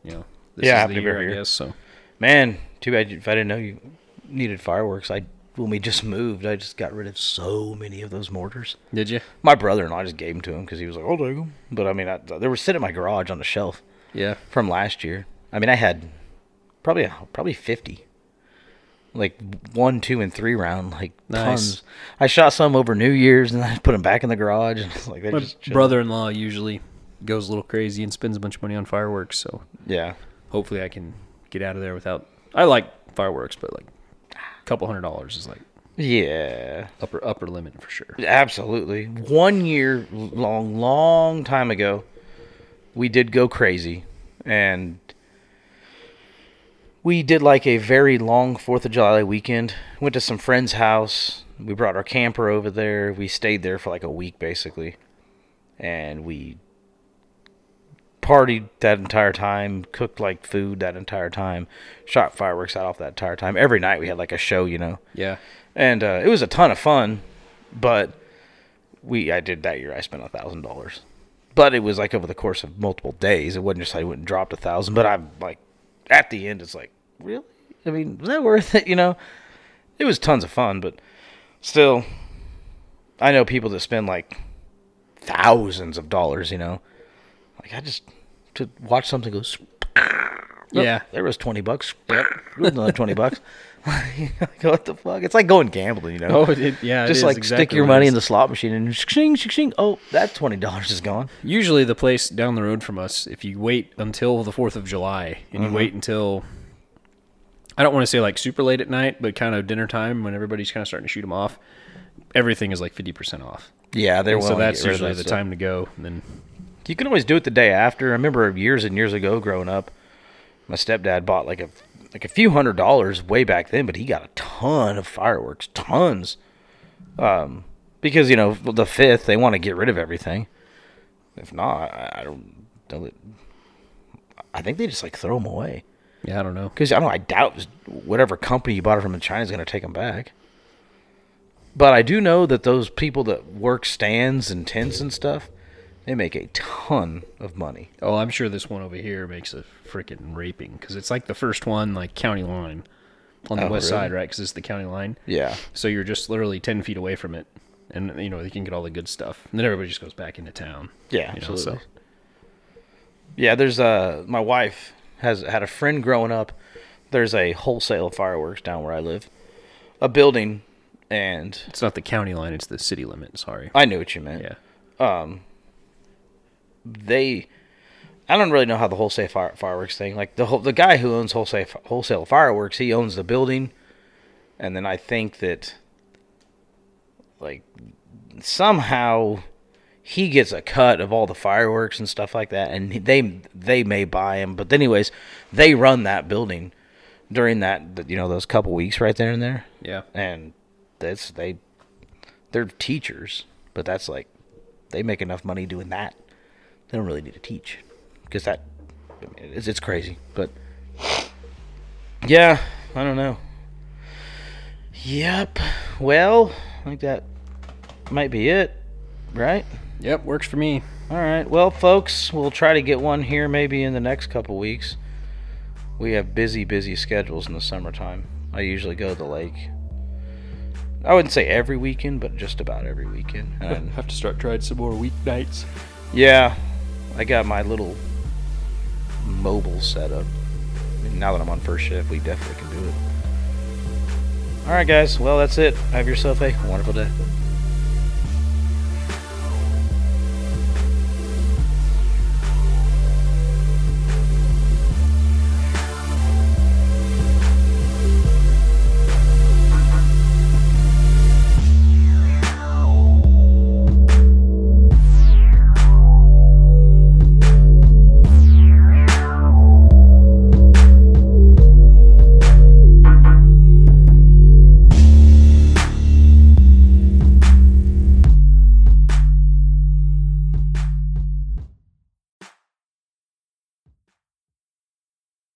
you know this Yeah, is the to be year, every I guess. So Man, too bad if I didn't know you needed fireworks. I when we just moved, I just got rid of so many of those mortars. did you? My brother-in-law just gave them to him because he was like, "I'll take them." But I mean, I, they were sitting in my garage on the shelf Yeah. from last year. I mean, I had probably probably fifty, like one, two, and three round, like Nice. tons. I shot some over New Year's and I put them back in the garage, and like My just brother-in-law usually goes a little crazy and spends a bunch of money on fireworks, so Yeah, hopefully I can get out of there without. I like fireworks, but like a couple hundred dollars is like yeah. upper upper limit for sure. Absolutely. One year long, long time ago, we did go crazy, and we did like a very long Fourth of July weekend. Went to some friend's house. We brought our camper over there. We stayed there for like a week basically, and we partied that entire time. Cooked like food that entire time. Shot fireworks out off that entire time. Every night we had like a show, you know Yeah. and uh, it was a ton of fun. But we, I did that year. I spent a thousand dollars, but it was like over the course of multiple days. It wasn't just I went and dropped a thousand. But I'm like, at the end, it's like, really? I mean, was that worth it? You know, it was tons of fun, but still, I know people that spend like thousands of dollars. You know, like I just to watch something goes. sp- Yeah. there was twenty bucks. Yep, another twenty bucks. What the fuck? It's like going gambling, you know. Oh, it, yeah. just like exactly stick your money in the slot machine and shing, shing, shing. Oh, that twenty dollars is gone. Usually, the place down the road from us, if you wait until the Fourth of July and Mm-hmm. you wait until I don't want to say like super late at night, but kind of dinner time when everybody's kind of starting to shoot them off, everything is like fifty percent off. Yeah, they're so that's get rid of usually that the stuff. time to go. And then You can always do it the day after. I remember years and years ago, growing up, my stepdad bought like a like a few hundred dollars way back then, but he got a ton of fireworks, tons. Um, because you know the fifth, they want to get rid of everything. If not, I, don't. don't I think they just like throw them away. yeah, I don't know. Because I don't. I doubt whatever company you bought it from in China is going to take them back. But I do know that those people that work stands and tents and stuff, they make a ton of money. Oh, I'm sure this one over here makes a freaking raping because it's like the first one, like county line on the Oh, west really? side, right? Because it's the county line. Yeah. So you're just literally ten feet away from it, and you know you can get all the good stuff. And then everybody just goes back into town. Yeah, you know, absolutely. so- Yeah, there's uh my wife has had a friend growing up. There's a wholesale fireworks down where I live. A building and It's not the county line; it's the city limit. Sorry. I knew what you meant. Yeah. They I don't really know how the wholesale fire, fireworks thing. Like the whole, the guy who owns wholesale wholesale fireworks, he owns the building, and then I think that like somehow he gets a cut of all the fireworks and stuff like that, and they they may buy him. But anyways, they run that building during that you know those couple weeks right there and there, Yeah. and that's they they're teachers, but that's like they make enough money doing that. They don't really need to teach because that I mean, it's, it's crazy. But yeah, I don't know. Yep. Well, I think that might be it, right? Yep, works for me. All right. Well, folks, we'll try to get one here maybe in the next couple weeks. We have busy, busy schedules in the summertime. I usually go to the lake. I wouldn't say every weekend, but just about every weekend. And Have to start trying some more weeknights. yeah, I got my little mobile setup. Mean, now that I'm on first shift, we definitely can do it. All right, guys. Well, that's it. Have yourself a wonderful day.